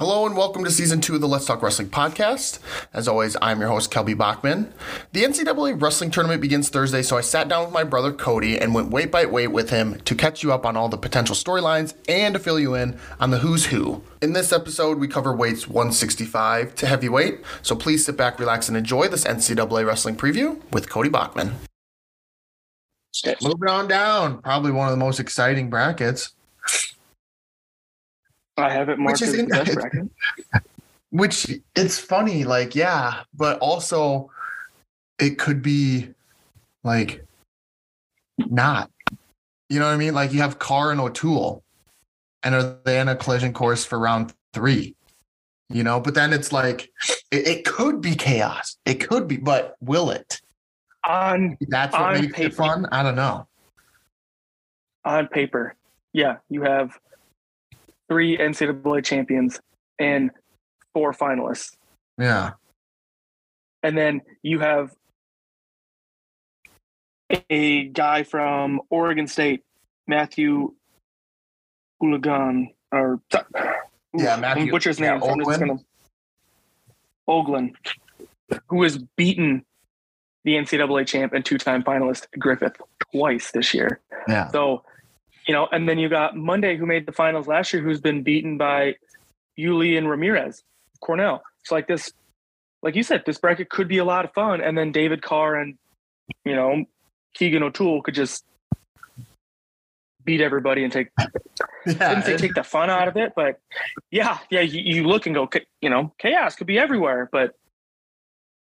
Hello and welcome to season two of the Let's Talk Wrestling podcast. As always, I'm your host, Kelby Bachman. The NCAA wrestling tournament begins Thursday, so I sat down with my brother Cody and went weight by weight with him to catch you up on all the potential storylines and to fill you in on the who's who. In this episode, we cover weights 165 to heavyweight, so please sit back, relax, and enjoy this NCAA wrestling preview with Cody Bachman. Moving on down, probably one of the most exciting brackets. I have it marked Which is as in- best bracket. Which it's funny, like, yeah, but also it could be like not. You know what I mean? Like you have Carr and O'Toole, and are they in a collision course for round three? You know, but then it's like it, it could be chaos. It could be, but will it? On That's what On makes it fun. I don't know. on paper, yeah, you have three NCAA champions and four finalists, Yeah. and then you have a guy from Oregon State, Matthew Ulagan, or Yeah, Matthew- butcher his yeah, name. I'm just gonna Oglen, who has beaten the NCAA champ and two-time finalist Griffith twice this year. Yeah. So, you know, and then you got Monday, who made the finals last year, who's been beaten by Yuli and Ramirez, Cornell. So, like this, like you said, this bracket could be a lot of fun. And then David Carr and, you know, Keegan O'Toole could just beat everybody and take, Yeah. didn't say take the fun out of it, but yeah, yeah, you, you look and go, you know, chaos could be everywhere. But,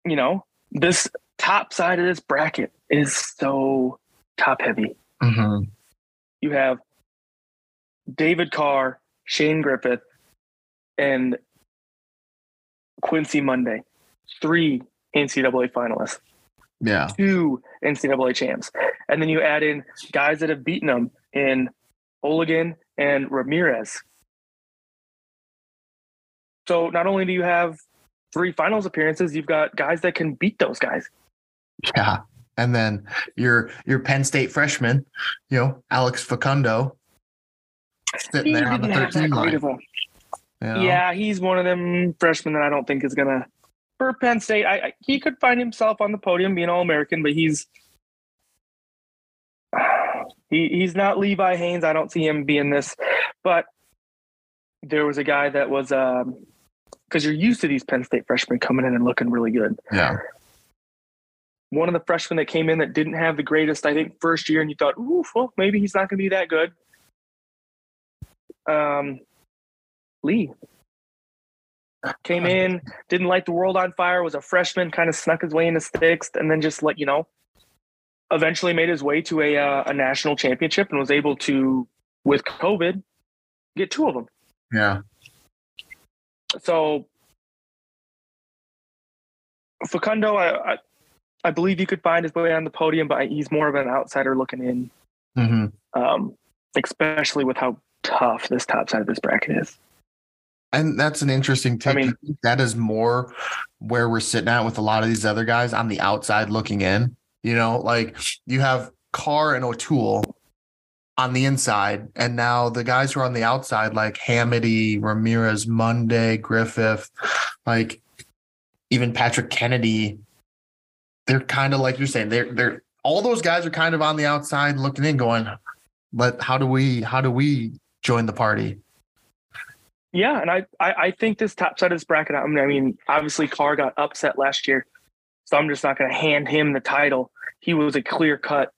you know, this top side of this bracket is so top heavy Mhm. You have David Carr, Shane Griffith, and Quincy Monday. Three NCAA finalists, Yeah. two NCAA champs. And then you add in guys that have beaten them in Oligan and Ramirez. So not only do you have three finals appearances, you've got guys that can beat those guys. Yeah. And then your your Penn State freshman, you know, Alex Facundo, sitting there on the didn't have that 13 line. a you know? Yeah, he's one of them freshmen that I don't think is gonna for Penn State. I, I he could find himself on the podium being all American, but he's he he's not Levi Haines. I don't see him being this. But there was a guy that was um because you're used to these Penn State freshmen coming in and looking really good. Yeah. One of the freshmen that came in that didn't have the greatest, I think, first year, and you thought, ooh, well, maybe he's not gonna be that good. Um Lee came in, didn't light the world on fire, was a freshman, kind of snuck his way into sixth, and then just let you know, eventually made his way to a uh, a national championship and was able to, with COVID, get two of them. Yeah. So Facundo, I, I I believe he could find his way on the podium, but he's more of an outsider looking in, hmm um, especially with how tough this top side of this bracket is. And that's an interesting take. I mean- I that is more where we're sitting at with a lot of these other guys on the outside looking in. You know, like you have Carr and O'Toole on the inside, and now the guys who are on the outside, like Hamiti, Ramirez, Monday, Griffith, like even Patrick Kennedy, they're kind of like you're saying, they're they're all those guys are kind of on the outside looking in, going, but how do we how do we join the party? Yeah, and I, I I think this top side of this bracket. I mean, I mean, obviously Carr got upset last year, so I'm just not going to hand him the title. He was a clear cut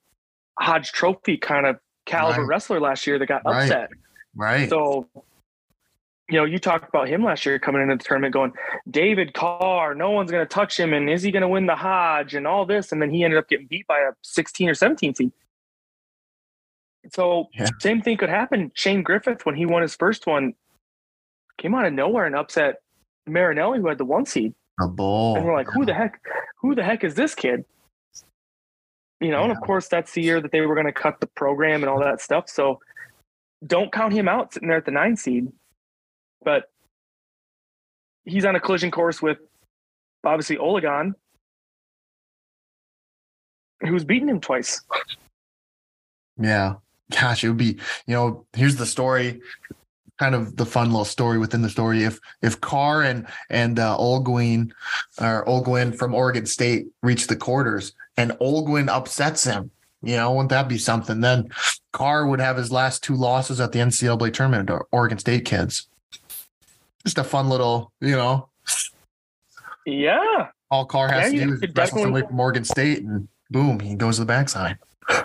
Hodge Trophy kind of caliber Right. wrestler last year that got Right. upset. Right. So, you know, you talked about him last year coming into the tournament, going David Carr, no one's going to touch him, and is he going to win the Hodge and all this? And then he ended up getting beat by a 16 or 17 seed. So Yeah. same thing could happen. Shane Griffith, when he won his first one, came out of nowhere and upset Marinelli, who had the one seed. a bull. And we're like, who the heck, who the heck is this kid? You know, and of course that's the year that they were going to cut the program and all that stuff. So don't count him out sitting there at the nine seed. But he's on a collision course with obviously Olegon, who's beaten him twice. Yeah. Gosh, it would be, you know, here's the story kind of the fun little story within the story. If if Carr and and uh, Olguin or Olguin from Oregon State reach the quarters and Olguin upsets him, you know, wouldn't that be something? Then Carr would have his last two losses at the NCAA tournament to Oregon State kids. Just a fun little, you know. Yeah. All Carr has Yeah, to do is wrestle somebody definitely- from Oregon State, and boom, he goes to the backside.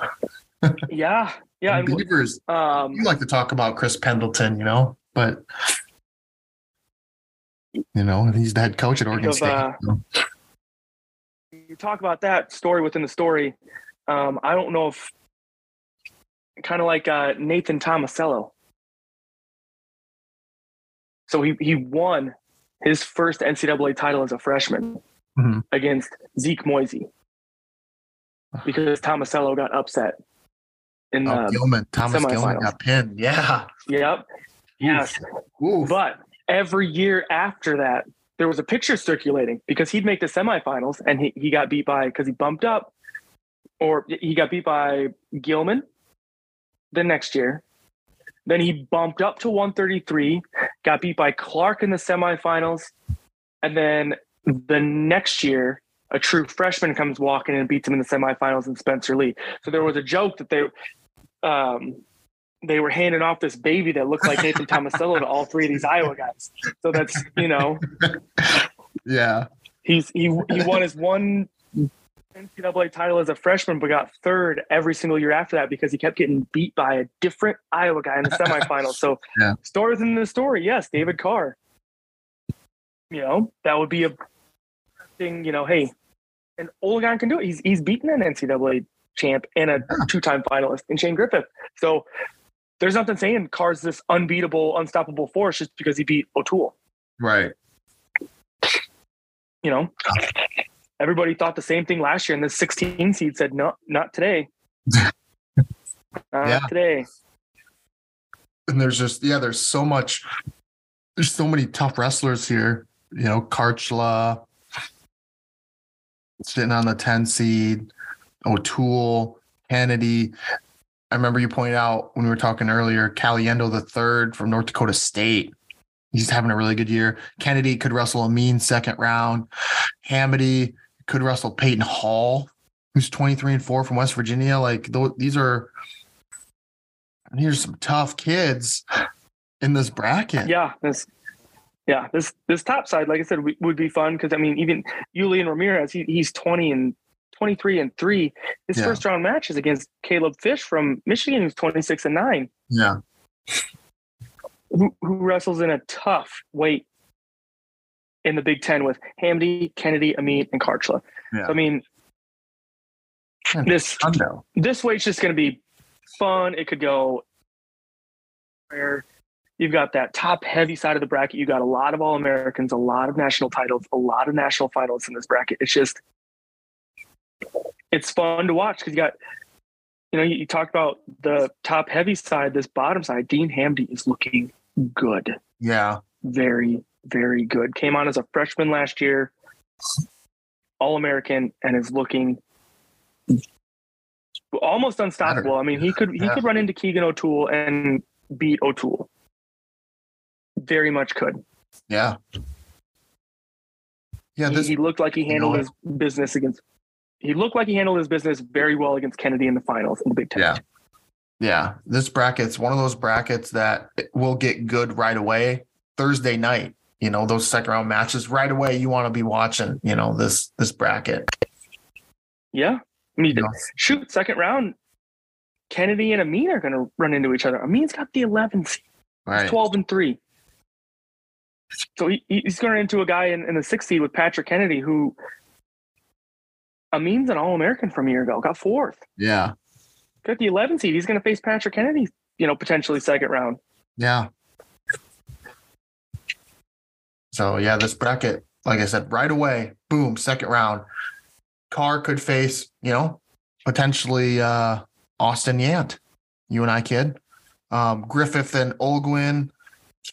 Yeah. Yeah. And Beavers, um, you like to talk about Chris Pendleton, you know, but you know he's the head coach at Oregon of, State. uh, so. you talk about that story within the story. Um, I don't know if kind of like uh, Nathan Tomasello. So he he won his first NCAA title as a freshman Mhm. against Zeke Moisey because Tomasello got upset in the Oh, Gilman, Thomas Gilman got pinned. Yeah. yep yes Oof. But every year after that, there was a picture circulating because he'd make the semifinals and he, he got beat by because he bumped up, or he got beat by Gilman the next year. Then he bumped up to 133, got beat by Clark in the semifinals. And then the next year, a true freshman comes walking and beats him in the semifinals in Spencer Lee. So there was a joke that they um, they were handing off this baby that looked like Nathan Tomasello to all three of these Iowa guys. So that's you know Yeah. he's he he won his one NCAA title as a freshman, but got third every single year after that because he kept getting beat by a different Iowa guy in the semifinals. So Yeah. story within the story, yes, David Carr. You know that would be a thing. You know, hey, and Olegon can do it. He's he's beaten an NCAA champ and a two-time finalist in Shane Griffith. So there's nothing saying Carr's this unbeatable, unstoppable force just because he beat O'Toole Right. you know, everybody thought the same thing last year, and the 16 seed said, "No, not today, not Yeah. today." And there's just yeah, there's so much. There's so many tough wrestlers here. You know, Kharchla sitting on the 10 seed, O'Toole, Kennedy. I remember you pointed out when we were talking earlier, Caliendo the third from North Dakota State. He's having a really good year. Kennedy could wrestle a mean second round. Hamiti could wrestle Peyton Hall, who's 23 and 4 from West Virginia. Like those, these are here's some tough kids in this bracket. Yeah, this, yeah, this this top side, like I said, w- would be fun because I mean, even Julian Ramirez, he, he's 20 and 23 and three. His Yeah. first round match is against Caleb Fish from Michigan, who's 26 and nine, Yeah. who, who wrestles in a tough weight in the Big Ten with Hamdy, Kennedy, Amine, and Kharchla. Yeah. So, I mean, Yeah. this this weight's just going to be fun. It could go where you've got that top heavy side of the bracket. You got a lot of All Americans, a lot of national titles, a lot of national finals in this bracket. It's just, it's fun to watch because you got, you know, you, you talked about the top heavy side, this bottom side. Dean Hamdy is looking good, Yeah. very, very good. Came on as a freshman last year, All American, and is looking almost unstoppable. I mean, he could he Yeah. could run into Keegan O'Toole and beat O'Toole. Very much could. Yeah. Yeah. He, This, he looked like he handled know- his business against. He looked like he handled his business very well against Kennedy in the finals in the Big Ten. Yeah. yeah. This bracket's one of those brackets that will get good right away Thursday night. You know, those second round matches right away. You want to be watching, you know, this, this bracket. Yeah. I mean, You know, shoot, second round, Kennedy and Amine are going to run into each other. Amine's got the 11 seed. Right. 12 and 3. So he, he's going to run into a guy in, in the sixth seed with Patrick Kennedy, who Amine's an All American from a year ago, got fourth. Yeah. Got the 11 seed. He's going to face Patrick Kennedy, you know, potentially second round. Yeah. So yeah, this bracket, like I said, right away, boom, second round. Carr could face, you know, potentially uh Austin Yant, you and I kid. Um, Griffith and Olguin,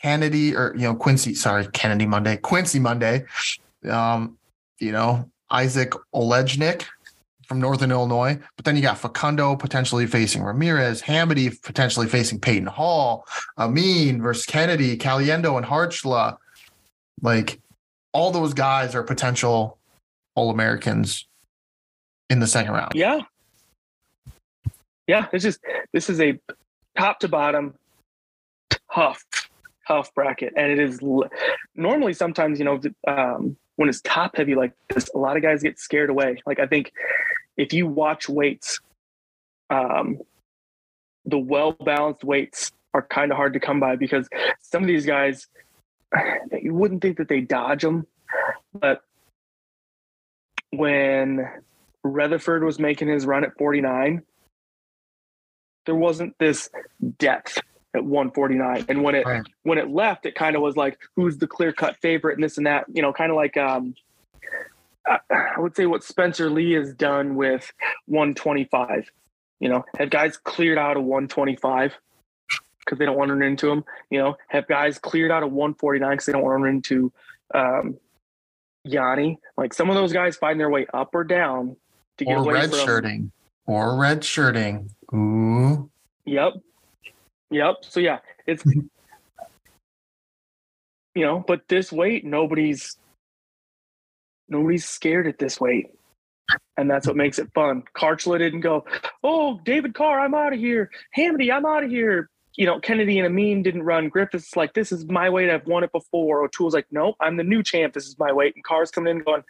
Kennedy, or you know, Quincy, sorry, Kennedy Monday, Quincy Monday. Um, you know, Izzak Olejnik, from Northern Illinois. But then you got Facundo potentially facing Ramirez, Hamiti potentially facing Peyton Hall, Amine versus Kennedy, Caliendo and Kharchla. Like all those guys are potential All Americans in the second round. Yeah. Yeah. this is this is a top to bottom tough, tough bracket. And it is normally sometimes, you know, um, when it's top heavy like this, a lot of guys get scared away. Like I think if you watch weights, um, the well balanced weights are kind of hard to come by because some of these guys, you wouldn't think that they dodge them, but when Rutherford was making his run at 49, there wasn't this depth at 149. And when it right. when it left, it kind of was like, who's the clear cut favorite and this and that, you know, kind of like um I would say what Spencer Lee has done with 125. You know, have guys cleared out of 125 because they don't want to run into them. You know, have guys cleared out of 149 because they don't want to run into um, Yianni. Like some of those guys find their way up or down to get or away red from, shirting or red shirting. Ooh. Yep. Yep. So yeah, it's you know, but this weight, nobody's nobody's scared at this weight. And that's what makes it fun. Kharchla didn't go, oh, David Carr, I'm out of here. Hamiti, I'm out of here. You know, Kennedy and Amine didn't run. Griffith's like, this is my weight. I've won it before. O'Toole's like, nope, I'm the new champ. This is my weight. And Carr's coming in going,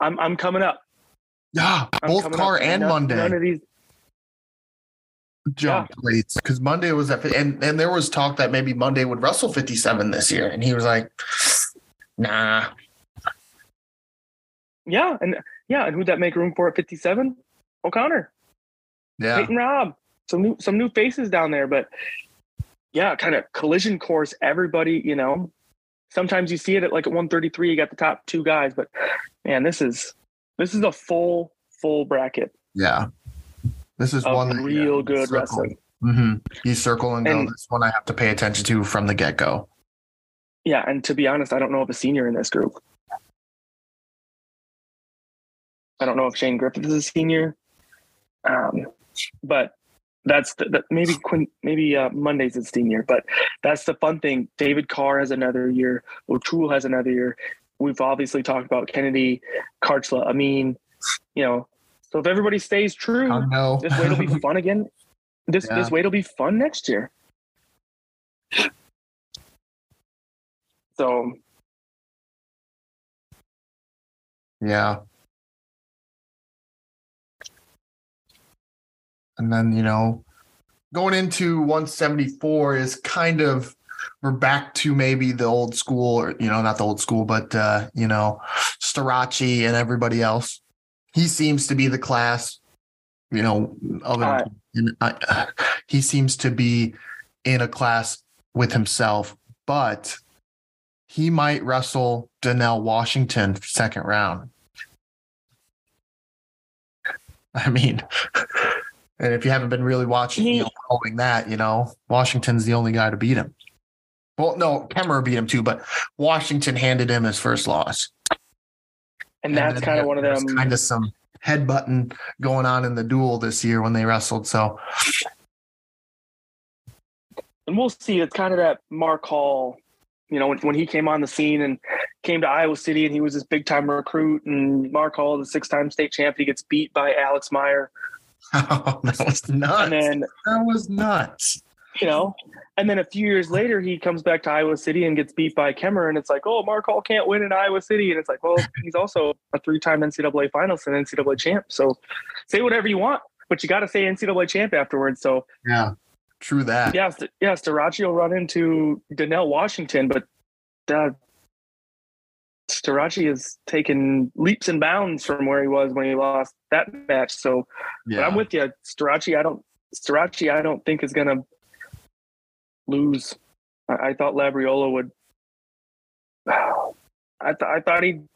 I'm I'm coming up. Yeah, I'm both Carr up. and none, Monday. None of these jump yeah. weights because Monday was at and and there was talk that maybe Monday would wrestle 57 this year, and he was like, "Nah." Yeah, and yeah, and who'd that make room for at 57? O'Connor. Yeah. Peyton Robb. Some new some new faces down there, but yeah, kind of collision course. Everybody, you know, sometimes you see it at like at 133, you got the top two guys, but man, this is this is a full full bracket. Yeah. This is one that, real yeah, good wrestling. Mm-hmm. You circle and. This one I have to pay attention to from the get go. Yeah, and to be honest, I don't know of a senior in this group. I don't know if Shane Griffith is a senior, um, but that's the, maybe Quinn, maybe uh, Monday's a senior. But that's the fun thing. David Carr has another year. O'Toole has another year. We've obviously talked about Kennedy, Kharchla. I mean, you know, so if everybody stays true, this weight will be fun again. This yeah. this weight will be fun next year. So yeah. And then, you know, going into 174 is kind of we're back to maybe the old school or you know, not the old school, but uh, you know, Starocci and everybody else he seems to be the class, you know, of uh, uh, he seems to be in a class with himself, but he might wrestle Donnell Washington second round. I mean, and if you haven't been really watching, you know, following that, you know, Washington's the only guy to beat him. Well, no, Kemerer beat him too, but Washington handed him his first loss and that's and kind of one of them. Kind of some headbutting going on in the duel this year when they wrestled. So, and we'll see. It's kind of that Mark Hall, you know, when, when he came on the scene and came to Iowa City and he was this big time recruit. And Mark Hall, the six time state champ, he gets beat by Alex Meyer. Oh, that was nuts. And then, that was nuts. You know, and then a few years later, he comes back to Iowa City and gets beat by Kemmer, And it's like, oh, Mark Hall can't win in Iowa City. And it's like, well, he's also a three time NCAA finalist and NCAA champ. So say whatever you want, but you got to say NCAA champ afterwards. So, yeah, true that. Yeah, yeah, Starocci will run into Donnell Washington, but uh, Starocci has taken leaps and bounds from where he was when he lost that match. So, yeah. I'm with you. Starocci, I don't, Starocci, I don't think is going to lose. I, I thought Labriola would. I, th- I thought he'd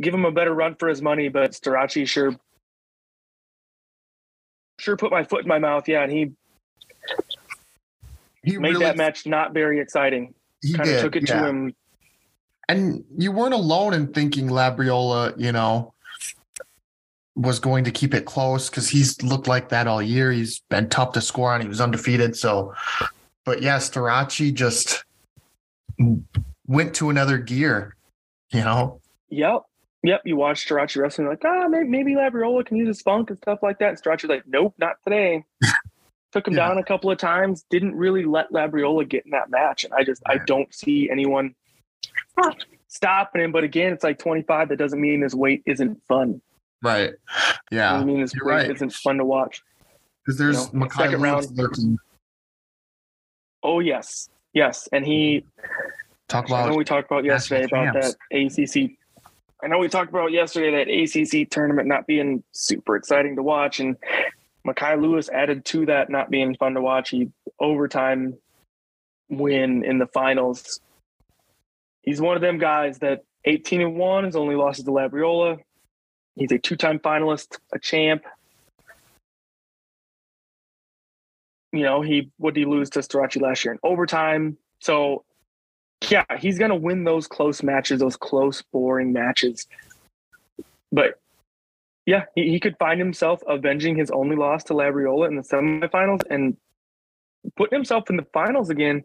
give him a better run for his money, but Starocci sure sure put my foot in my mouth. Yeah, and he he made really, that match not very exciting. He kind of took it yeah. to him. And you weren't alone in thinking Labriola, you know, was going to keep it close because he's looked like that all year. He's been tough to score on. He was undefeated. So, but yeah, Starocci just went to another gear, you know? Yep. Yep. You watch Starocci wrestling, like, ah, maybe, maybe Labriola can use his funk and stuff like that. And like, nope, not today. Took him yeah. down a couple of times, didn't really let Labriola get in that match. And I just, I don't see anyone stopping him. But again, it's like 25. That doesn't mean his weight isn't fun. Right. Yeah. I mean, his weight right. isn't fun to watch. Because there's you know, second round. Lurking. Oh yes, yes, and he. Talk about. I know we talked about yesterday about that ACC. I know we talked about yesterday that ACC tournament not being super exciting to watch, and Mekhi Lewis added to that not being fun to watch. He overtime win in the finals. He's one of them guys that 18 and one has only lost to Labriola. He's a two-time finalist, a champ. You know, he what did he lose to Starocci last year in overtime? So yeah, he's gonna win those close matches, those close, boring matches. But yeah, he, he could find himself avenging his only loss to Labriola in the semifinals and putting himself in the finals again.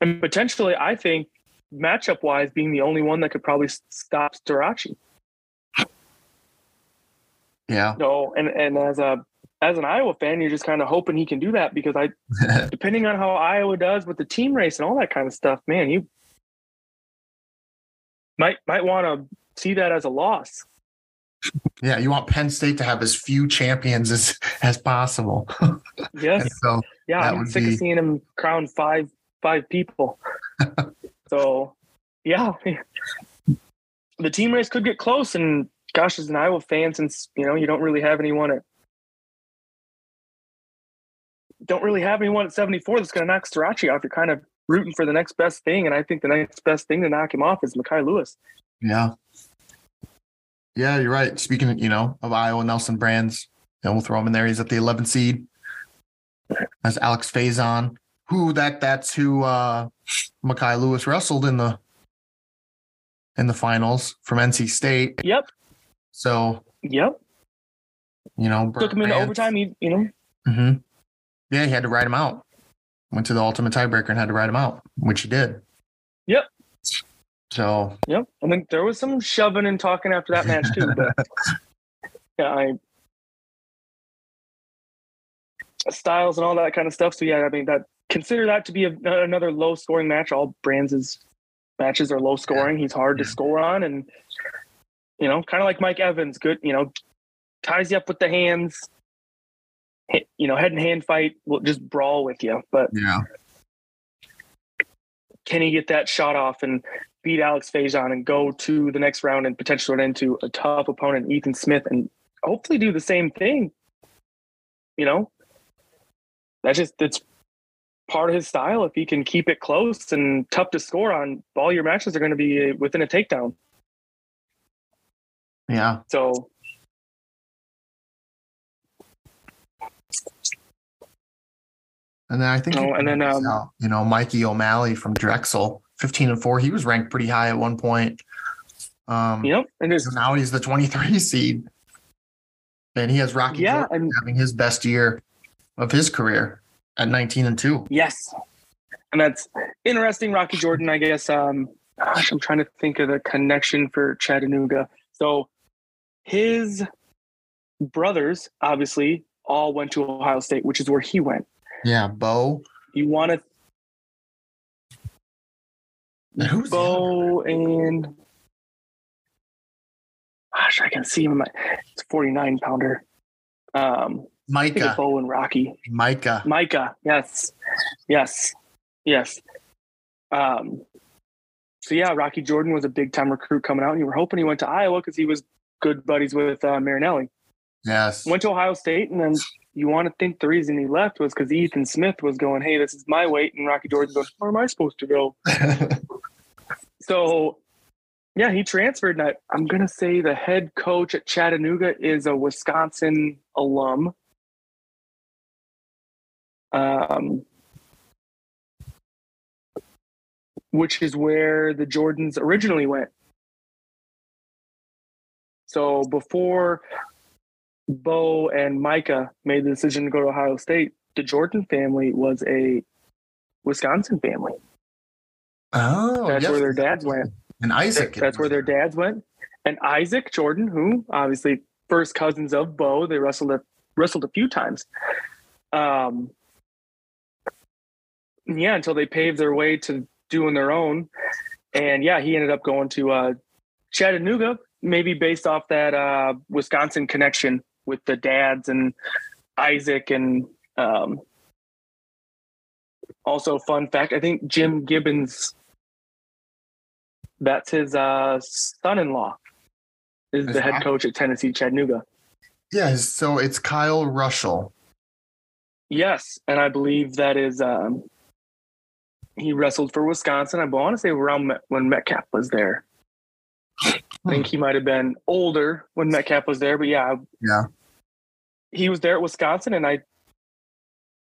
And potentially, I think, matchup wise, being the only one that could probably stop Starocci. Yeah. No, and and as a as an Iowa fan, you're just kind of hoping he can do that because I, depending on how Iowa does with the team race and all that kind of stuff, man, you might might want to see that as a loss. Yeah, you want Penn State to have as few champions as as possible. yes. so yeah, I'm sick be... of seeing him crown five five people. so yeah, the team race could get close, and gosh, as an Iowa fan, since you know you don't really have anyone at don't really have anyone at 74 that's going to knock Starocci off. You're kind of rooting for the next best thing, and I think the next best thing to knock him off is Mekhi Lewis. Yeah, yeah, you're right. Speaking, of, you know, of Iowa, Nelson Brands, and we'll throw him in there. He's at the 11th seed. As Alex Faison, who that that's who uh Mekhi Lewis wrestled in the in the finals from NC State. Yep. So yep. You know, took him into overtime. You, you know. Mm-hmm. Yeah, he had to ride him out. Went to the ultimate tiebreaker and had to ride him out, which he did. Yep. So. Yep. I think there was some shoving and talking after that match too. But yeah, I styles and all that kind of stuff. So yeah, I mean that consider that to be a, another low scoring match. All Brands' matches are low scoring. He's hard to score on, and you know, kind of like Mike Evans, good, you know, ties you up with the hands, you know, head and hand fight will just brawl with you. But yeah, can he get that shot off and beat Alex Faison and go to the next round and potentially run into a tough opponent, Ethan Smith, and hopefully do the same thing? You know, that's just it's part of his style. If he can keep it close and tough to score on, all your matches are going to be within a takedown. Yeah. So And then I think, oh, and then um, out, you know, Mikey O'Malley from Drexel, fifteen and four. He was ranked pretty high at one point. Um, yep, and so now he's the twenty-three seed, and he has Rocky yeah, and, having his best year of his career at nineteen and two. Yes, and that's interesting. Rocky Jordan, I guess. Um, gosh, I'm trying to think of the connection for Chattanooga. So his brothers obviously all went to Ohio State, which is where he went. Yeah, Bo. You want to Who's Bo and gosh, I can see him. It's a 49 pounder. Um, Micah. Bo and Rocky. Micah. Micah. Yes. Yes. Yes. Um, so yeah, Rocky Jordan was a big time recruit coming out, and you were hoping he went to Iowa because he was good buddies with uh, Marinelli. Yes. Went to Ohio State, and then you want to think the reason he left was because Ethan Smith was going, "Hey, this is my weight," and Rocky Jordan goes, "Where am I supposed to go?" so, yeah, he transferred. And I, I'm gonna say the head coach at Chattanooga is a Wisconsin alum. Um, which is where the Jordans originally went. So before Bo and Micah made the decision to go to Ohio State, the Jordan family was a Wisconsin family. Oh, That's yes. where their dads went. and Isaac. That's where their dads went. And Isaac Jordan, who obviously first cousins of Bo, they wrestled a, wrestled a few times. Um, yeah, until they paved their way to doing their own. And yeah, he ended up going to uh, Chattanooga, maybe based off that uh, Wisconsin connection with the dads and Isaac. And um, also, fun fact I think Jim Gibbons that's his uh, son-in-law. Is the head coach at Tennessee Chattanooga. Yeah, so it's Kyle Russell. Yes, and I believe that is um, he wrestled for Wisconsin. I want to say around Met- when Metcalf was there. I think he might have been older when Metcalf was there, but yeah, Yeah. he was there at Wisconsin, and I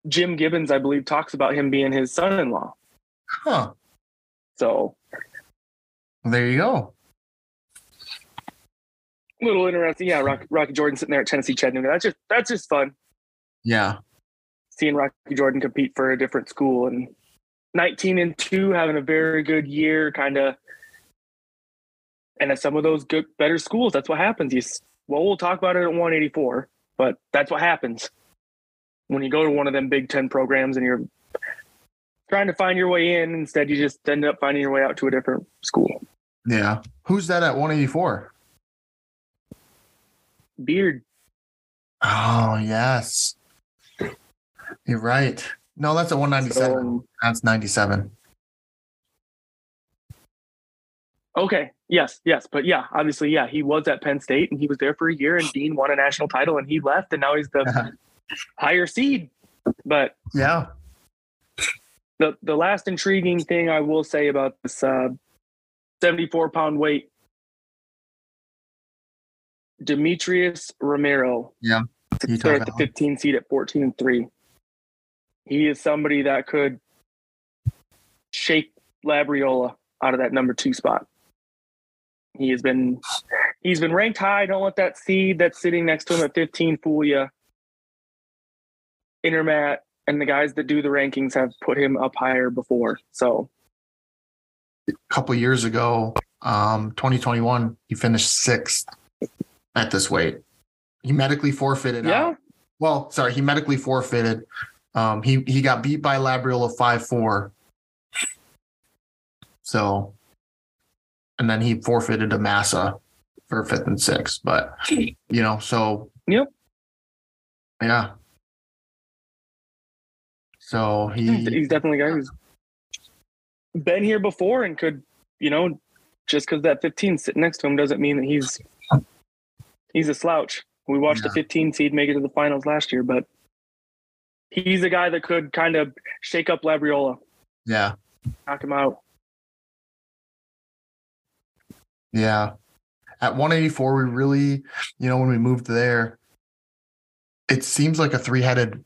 Jim Gibbons, I believe, talks about him being his son-in-law. Huh. So There you go. a little interesting. Yeah, Rocky, Rocky Jordan sitting there at Tennessee Chattanooga. That's just that's just fun. Yeah. seeing Rocky Jordan compete for a different school and 19 and 2 having a very good year kind of and at some of those good better schools that's what happens you well we'll talk about it at 184 but that's what happens when you go to one of them big 10 programs and you're trying to find your way in instead you just end up finding your way out to a different school Yeah. Who's that at 184? beard Oh, yes. You're right. No, that's a 197. so, that's 97. Okay. Yes. Yes. But yeah, obviously, yeah, he was at Penn State and he was there for a year and Dean won a national title and he left and now he's the higher seed. But yeah. the the last intriguing thing I will say about this uh, 74 pound weight, Demetrius Romero. Yeah. Start talk the 15 seed at 14 and 3. He is somebody that could shake Labriola out of that number two spot. He has been he's been ranked high. Don't let that seed that's sitting next to him at 15 fool you. Intermat and the guys that do the rankings have put him up higher before. So A couple years ago, um, 2021, he finished sixth at this weight. He medically forfeited. yeah, out. Well, sorry, he medically forfeited. Um, he he got beat by Labriola five four. So, and then he forfeited to Massa for fifth and sixth. But you know, so Yep. yeah. So he's, he he's definitely a guy who's been here before and could, you know, just because that 15 sitting next to him doesn't mean that he's he's a slouch. We watched the 15 seed make it to the finals last year, but he's a guy that could kind of shake up Labriola, yeah knock him out. yeah. At 184, we really, you know, when we moved there, it seems like a three headed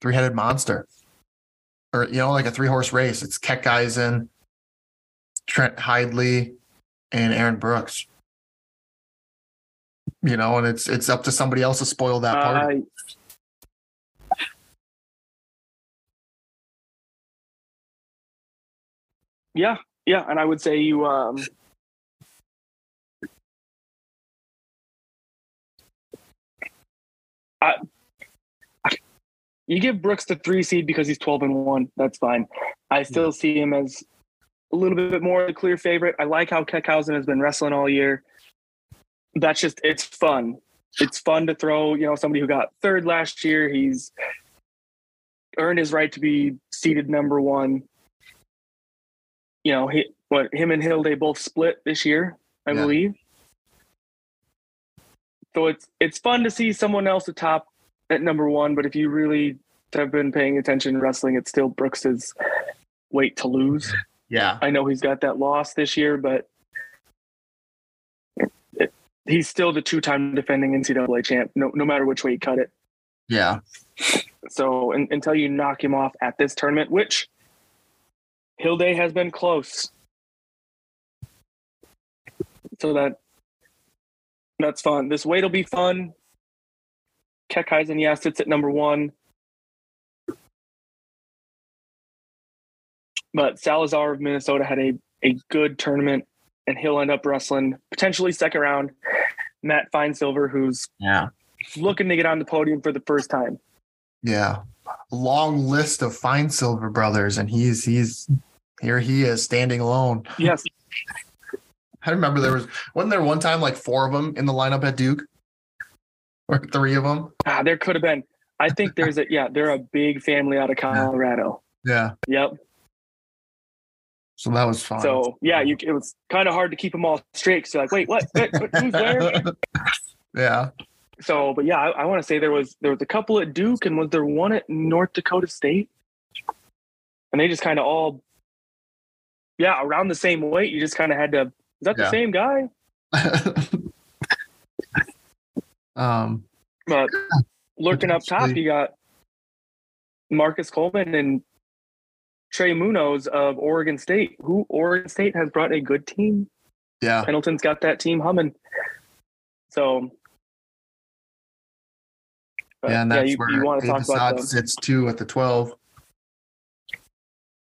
three headed monster. Or, you know, like a three horse race. It's Keckeisen, Trent Hidlay, and Aaron Brooks. You know, and it's it's up to somebody else to spoil that part. Uh, yeah, yeah, and I would say you um I, you give Brooks the three seed because he's twelve and one. That's fine. I still see him as a little bit more the clear favorite. I like how Keckeisen has been wrestling all year. That's just it's fun it's fun to throw, you know, somebody who got third last year. He's earned his right to be seated number one. You know, he what him and Hill they both split this year, I Yeah. believe. So it's it's fun to see someone else atop at number one, but if you really have been paying attention to wrestling, it's still Brooks's weight to lose. Yeah. I know he's got that loss this year, but it, he's still the two-time defending NCAA champ, no, no matter which way you cut it. Yeah. So un until you knock him off at this tournament, which Hilde has been close, so that that's fun. This weight will be fun. Keckeisen, yeah, sits at number one. But Salazar of Minnesota had a, a good tournament, and he'll end up wrestling potentially second round. Matt Finesilver, who's Yeah. looking to get on the podium for the first time. Yeah. Long list of Finesilver brothers, and he's he's here he is standing alone. Yes, I remember there was wasn't there one time like four of them in the lineup at Duke? Or three of them? ah, there could have been. I think there's a yeah, they're a big family out of Colorado. Yeah. Yep. So that was fun. So yeah, you it was kind of hard to keep them all straight. So like, wait, what? what, what who's where? yeah. So, but yeah, I, I want to say there was there was a couple at Duke, and was there one at North Dakota State? And they just kind of all, yeah, around the same weight. You just kind of had to. Is that the same guy? um But lurking up top, you got Marcus Coleman and Trey Munoz of Oregon State, who Oregon State has brought a good team. yeah. Pendleton's got that team humming. So, but, yeah, and that's you, where you want to talk about Abe Assad the, sits two at the 12.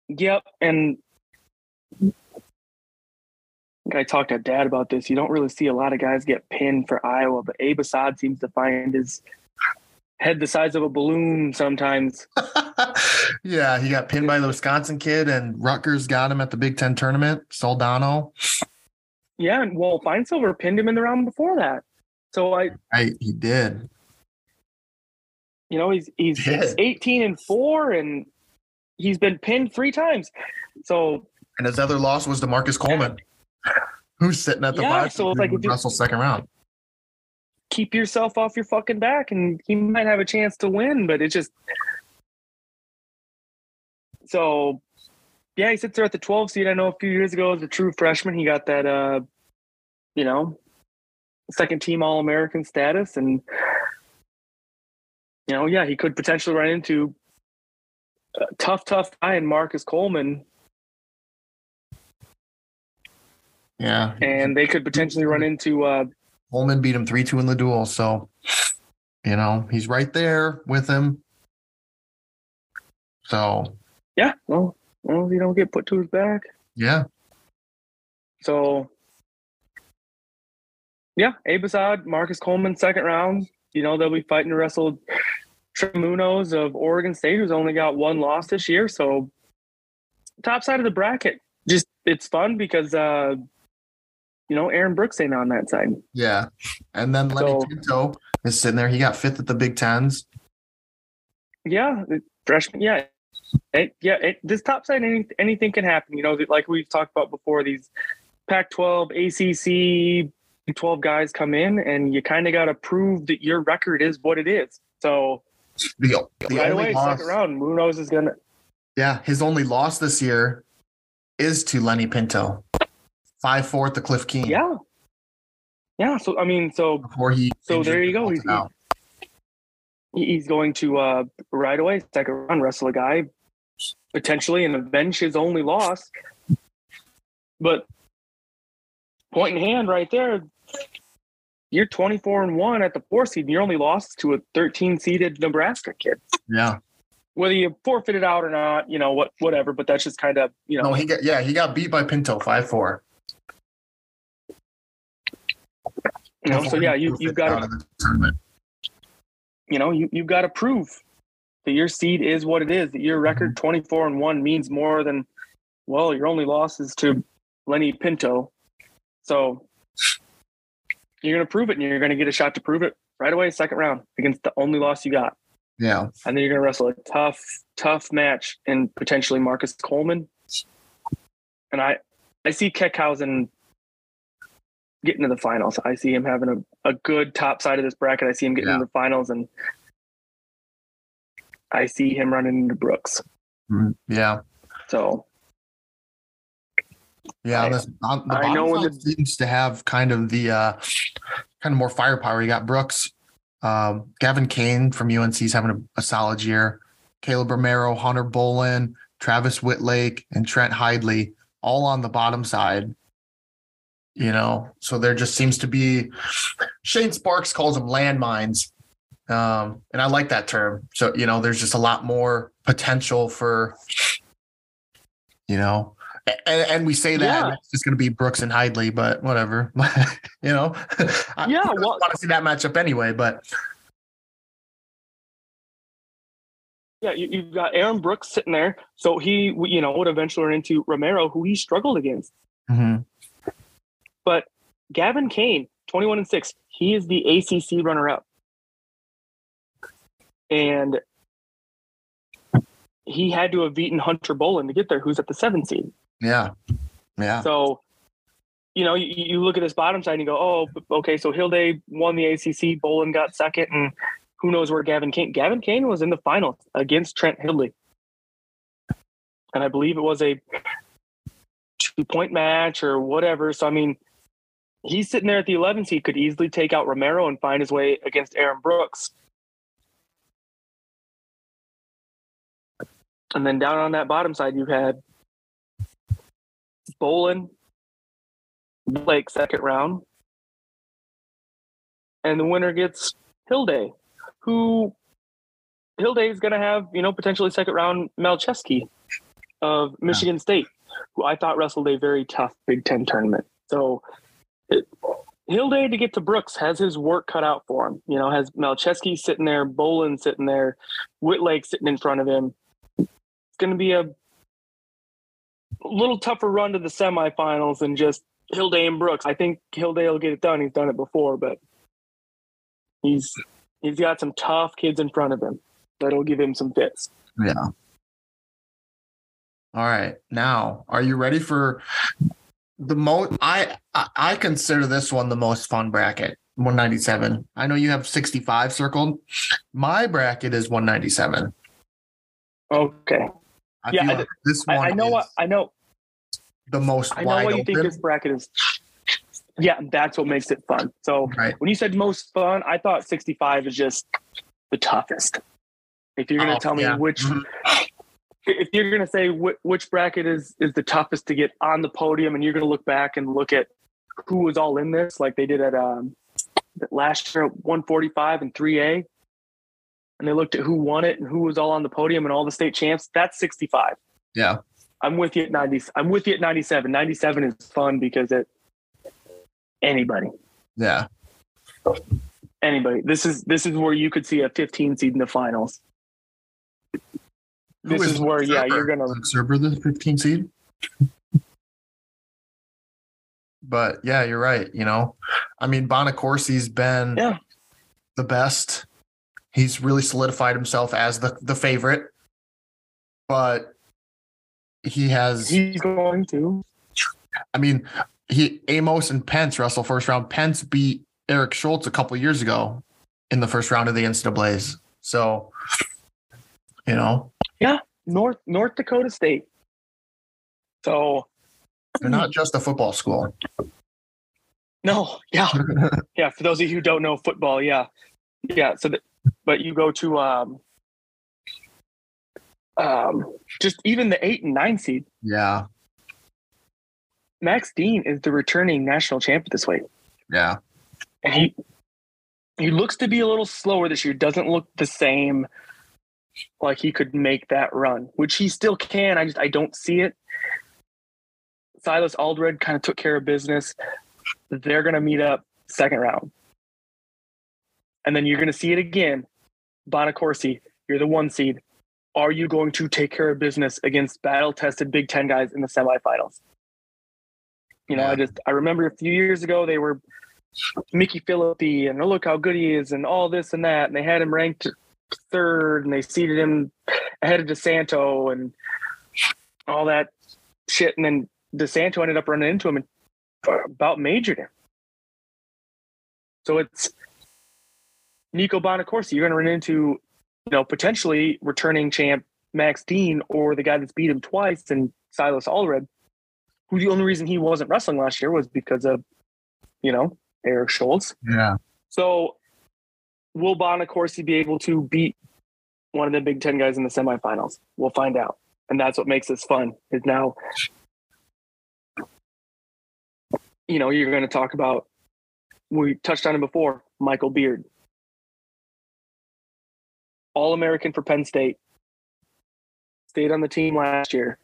Yep, and I talked to Dad about this. You don't really see a lot of guys get pinned for Iowa, but Abe Assad seems to find his head the size of a balloon sometimes. yeah, he got pinned by the Wisconsin kid, and Rutgers got him at the Big Ten tournament. Soldano. Yeah, and well, Finesilver pinned him in the round before that. So I, Right, he did. You know, he's he's Did. 18 and four, and he's been pinned three times. So And his other loss was to Marcus Coleman, who's sitting at the Yeah, so it's like Russell second round. keep yourself off your fucking back, and he might have a chance to win. But it just so yeah, he sits there at the 12 seed. I know a few years ago as a true freshman, he got that uh, you know, second team All American status, and you know, yeah, he could potentially run into a tough, tough guy in Marcus Coleman, Yeah, and they could potentially run into uh, Coleman beat him three two in the duel. So, you know, he's right there with him. So, yeah, well, well, you don't get put to his back. yeah, So, yeah, Abe Assad, Marcus Coleman, second round. You know, they'll be fighting to wrestle Trey Munoz of Oregon State, who's only got one loss this year. So, top side of the bracket, just it's fun because, uh, you know, Aaron Brooks ain't on that side. yeah. And then Lenny So- Pinto is sitting there. He got fifth at the Big Tens. Yeah, freshman. Yeah, it, yeah. It, this top side, any, anything can happen. You know, like we've talked about before. These Pac-12, ACC, 12 guys come in, and you kind of got to prove that your record is what it is. So The, the right only away, loss, second round, Munoz is gonna. yeah, his only loss this year is to Lenny Pinto, five four at the Cliff Keen. Yeah, yeah. So I mean, so before he. So there you go. He's- he- he's going to uh, right away, second round, wrestle a guy potentially and avenge his only loss. But point in hand, right there, you're 24 and one at the four seed. And your only lost to a 13 seeded Nebraska kid. Yeah. Whether you forfeit it out or not, you know what, whatever. But that's just kind of you know. No, he got yeah, he got beat by Pinto five four. you know so yeah, you you've got to you know you you've got to prove that your seed is what it is that your record mm-hmm. 24 and 1 means more than well your only loss is to lenny pinto so you're going to prove it and you're going to get a shot to prove it right away second round against the only loss you got Yeah. and then you're going to wrestle a tough tough match and potentially marcus coleman and i i see keckeisen getting to the finals i see him having a, a good top side of this bracket i see him getting Yeah. to the finals and i see him running into brooks Mhm. Yeah. so Yeah. On, the I bottom know side seems to have kind of the uh kind of more firepower. You got Brooks, um, Gavin Kane from UNC's having a, a solid year. Caleb Romero, Hunter Bolen, Travis Wittlake, and Trent Hidlay, all on the bottom side. You know, so there just seems to be Shane Sparks calls them landmines Um, and I like that term. So, you know, there's just a lot more potential for, you know, and, and we say that Yeah. it's just going to be Brooks and Hidlay, but whatever, you know, I Yeah, I well- want to see that matchup anyway, but Yeah, you, you've got Aaron Brooks sitting there, so he you know would eventually run into Romero, who he struggled against. Mhm. But Gavin Kane, twenty-one and six, he is the ACC runner-up, and he had to have beaten Hunter Bolen to get there, who's at the seven seed. Yeah, yeah, So, you know, you, you look at this bottom side and you go, oh, okay, so Hidlay won the ACC, Bolen got second, and who knows where Gavin Kane? Gavin Kane was in the final against Trent Hidlay, and I believe it was a two-point match or whatever. So, I mean, he's sitting there at the 11th. He could easily take out Romero and find his way against Aaron Brooks. And then down on that bottom side, you had Bolen, Blake second round, and the winner gets Hidlay, who Hidlay is going to have you know potentially second round Malczewski of Michigan State, who I thought wrestled a very tough Big Ten tournament. So it, Hidlay to get to Brooks has his work cut out for him. You know, has Malczewski sitting there, Bolen sitting there, Wittlake sitting in front of him. It's going to be a little tougher run to the semifinals than just Hidlay and Brooks. I think Hidlay will get it done. He's done it before, but he's he's got some tough kids in front of him that'll give him some fits. yeah. All right, now are you ready for the most? I, I I consider this one the most fun bracket. 197. I know you have 65 circled. My bracket is 197. Okay. I Yeah, feel I- like this I, one I know is what I know. The most I know wide what you open. think this bracket is. Yeah, that's what makes it fun. So right. when you said most fun, I thought 65 is just the toughest. If you're going to Oh, tell me yeah. which, Mhm. if you're going to say wh- which bracket is is the toughest to get on the podium, and you're going to look back and look at who was all in this, like they did at um, last year at 145 and 3A, and they looked at who won it and who was all on the podium and all the state champs. That's 65. Yeah. I'm with you at 90. I'm with you at 97. 97 is fun because it anybody, Yeah. anybody. This is this is where you could see a 15 seed in the finals. This is where, Luke yeah, Surber? you're gonna- Luke Surber the 15 seed. but yeah, you're right. You know, I mean, Bonaccorsi's been Yeah. the best. He's really solidified himself as the the favorite, but he has. He's going to. I mean, he Amos and Pence wrestle first round. Pence beat Eric Schultz a couple years ago in the first round of the NCAA's. So, you know, Yeah, North North Dakota State. So they're not just a football school. no, yeah, yeah. For those of you who don't know football, yeah, yeah. So, that, but you go to um, um, just even the eight and nine seed. yeah, Max Dean is the returning national champion this week, yeah, and he he looks to be a little slower this year. Doesn't look the same. Like he could make that run, which he still can. I just I don't see it. Silas Allred kind of took care of business. They're going to meet up second round. And then you're going to see it again. Bonaccorsi, you're the one seed. Are you going to take care of business against battle tested Big Ten guys in the semifinals? You know, Yeah. I just, I remember a few years ago, they were Mickey Phillippi and oh, look how good he is and all this and that. And they had him ranked third and they seated him ahead of DeSanto and all that shit. And then DeSanto ended up running into him and about majored him. So it's Nico Bonaccorsi. You're going to run into, you know, potentially returning champ Max Dean or the guy that's beat him twice and Silas Allred, who the only reason he wasn't wrestling last year was because of, you know, Eric Schultz. yeah, So will Bonaccorsi be able to beat one of the Big Ten guys in the semifinals? We'll find out. And that's what makes this fun is now, you know, you're going to talk about, we touched on it before, Michael Beard. All American for Penn State, stayed on the team last year,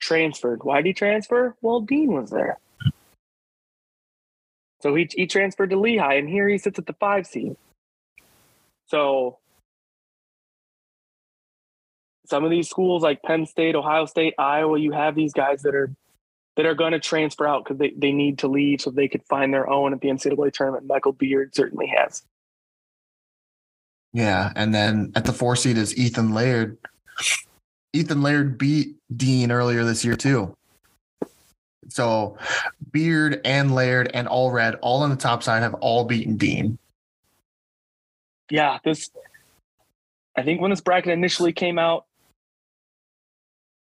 transferred. Why did he transfer? Well, Dean was there. So he, he transferred to Lehigh, and here he sits at the five seed. So some of these schools like Penn State, Ohio State, Iowa, you have these guys that are that are going to transfer out because they, they need to leave so they could find their own at the NCAA tournament. Michael Beard certainly has. Yeah, and then at the four seed is Ethan Laird. Ethan Laird beat Dean earlier this year too. So Beard and Laird and Allred, all on the top side, have all beaten Dean. Yeah, this. I think when this bracket initially came out,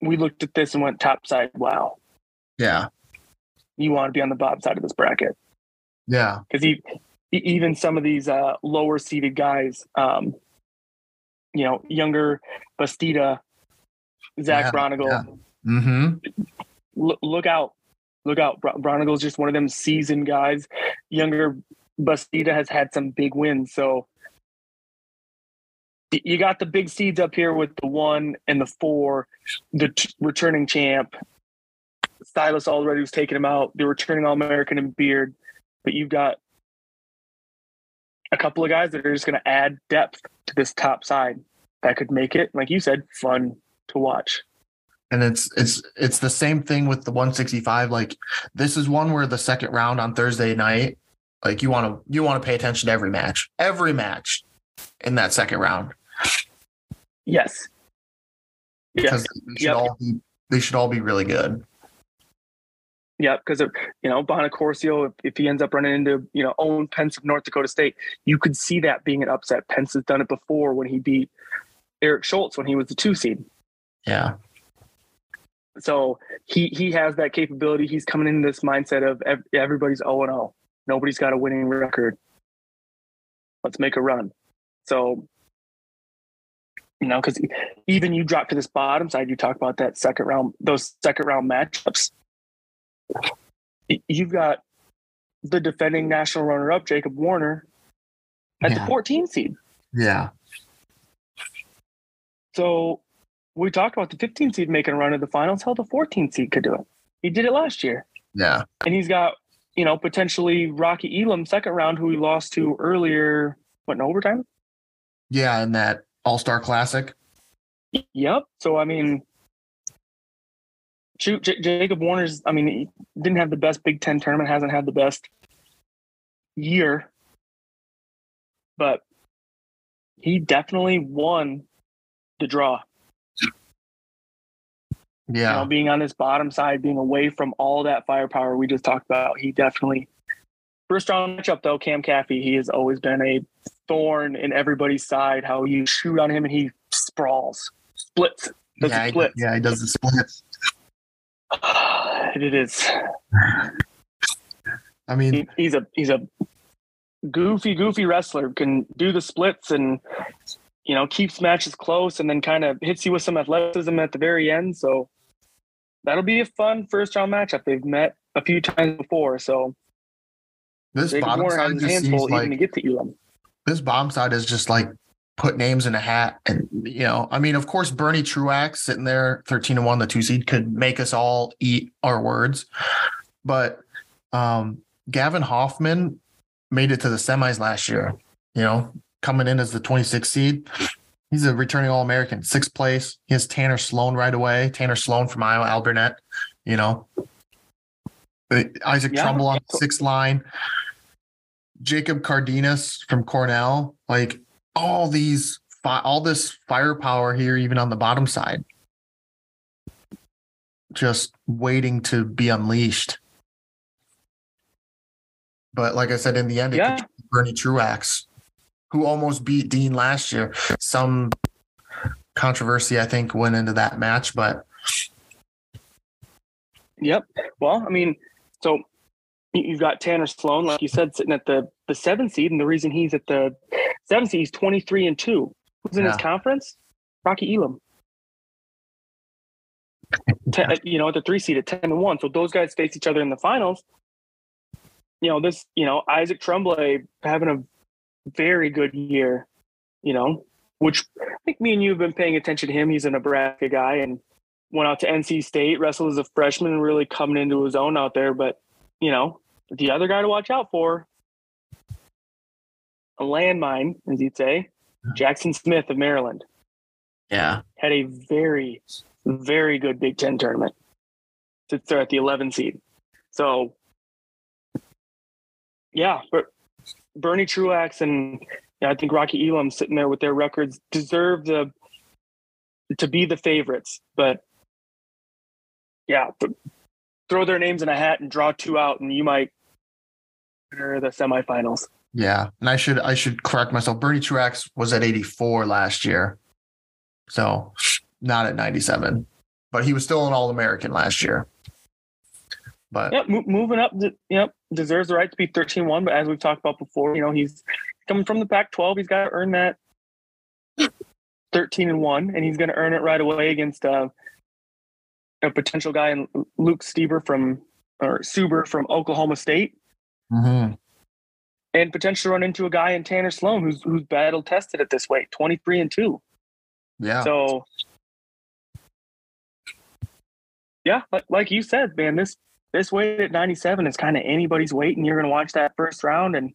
we looked at this and went top side. Wow. Yeah. You want to be on the bottom side of this bracket. Yeah. Because he, even some of these uh, lower seeded guys, um, you know, Yonger Bastida, Zach yeah, Braunagel. Yeah. Mm-hmm. Look, look out. Look out. Braunagel's just one of them seasoned guys. Yonger Bastida has had some big wins. So you got the big seeds up here with the one and the four, the t- returning champ. Silas Allred was taking him out. The returning All American and Beard, but you've got a couple of guys that are just going to add depth to this top side that could make it, like you said, fun to watch. And it's it's it's the same thing with the 165. Like this is one where the second round on Thursday night, like you want to you want to pay attention to every match, every match in that second round. Yes. Because yes. they should yep. all be they should all be really good. Yeah, because you know Bonaccorsi, if, if he ends up running into you know Owen Pence of North Dakota State, you could see that being an upset. Pence has done it before when he beat Eric Schultz when he was the two seed. Yeah. So he he has that capability. He's coming in this mindset of everybody's 0 and 0. Nobody's got a winning record. Let's make a run. So you know, because even you drop to this bottom side, you talk about that second round, those second round matchups. You've got the defending national runner up, Jacob Warner, at yeah. the 14 seed. Yeah. So we talked about the 15 seed making a run of the finals. How the 14 seed could do it. He did it last year. Yeah. And he's got, you know, potentially Rocky Elam second round, who he lost to earlier, what, in overtime? Yeah, in that All Star Classic. Yep. So, I mean, shoot, J- Jacob Warner's, I mean, he didn't have the best Big Ten tournament, hasn't had the best year, but he definitely won the draw. Yeah. You know, being on this bottom side, being away from all that firepower we just talked about, he definitely first round matchup though, Cam Caffey, he has always been a thorn in everybody's side. How you shoot on him and he sprawls, splits, does yeah, splits. He, yeah, he does the splits. It is. I mean, he, he's a he's a goofy, goofy wrestler. Can do the splits and you know keeps matches close, and then kind of hits you with some athleticism at the very end. So that'll be a fun first round matchup. They've met a few times before, so this Jacob bottom Warner side just seems like to get to Elam. This bottom side is just like put names in a hat, and you know, I mean, of course, Bernie Truax sitting there, thirteen and one, the two seed, could make us all eat our words, but um, Gavin Hoffman made it to the semis last year. You know, coming in as the 26th seed. He's a returning All American, sixth place. He has Tanner Sloan right away. Tanner Sloan from Iowa Alburnett, you know. Uh, Isaac yeah. Trumble on the sixth line. Jacob Cardenas from Cornell. Like all these, all this firepower here, even on the bottom side, just waiting to be unleashed. But like I said, in the end, it yeah. Bernie Truax who almost beat Dean last year. Some controversy, I think, went into that match, but. Yep. Well, I mean, so you've got Tanner Sloan, like you said, sitting at the the seventh seed, and the reason he's at the seventh seed, he's twenty three and two. Who's in yeah. his conference? Rocky Elam. Ten, uh, you know, at the three seed at ten and one. So those guys face each other in the finals. You know, this, you know, Isaac Trumble having a very good year. You know, which I think me and you have been paying attention to him. He's a Nebraska guy and went out to NC State, wrestled as a freshman, and really coming into his own out there. But you know, the other guy to watch out for, a landmine, as you'd say, Jaxon Smith of Maryland. Yeah. Had a very, very good Big Ten tournament. Sits there at the 11 seed. So, yeah, but Bernie Truax and yeah, I think Rocky Elam sitting there with their records deserve the to be the favorites. But yeah, throw their names in a hat and draw two out, and you might enter the semifinals. Yeah, and I should I should correct myself. Bernie Truax was at 84 last year, so not at 97, but he was still an All American last year. But yep, moving up, yep, deserves the right to be 13-1. But as we've talked about before, you know he's coming from the Pac-12. He's got to earn that 13 and one, and he's going to earn it right away against uh, a potential guy in Luke Stieber from or Surber from Oklahoma State. Mm-hmm and potentially run into a guy in Tanner Sloan who's who's battle tested at this weight, 23 and 2. Yeah. So yeah, like, like you said, man, this this weight at 97 is kind of anybody's weight, and you're gonna watch that first round and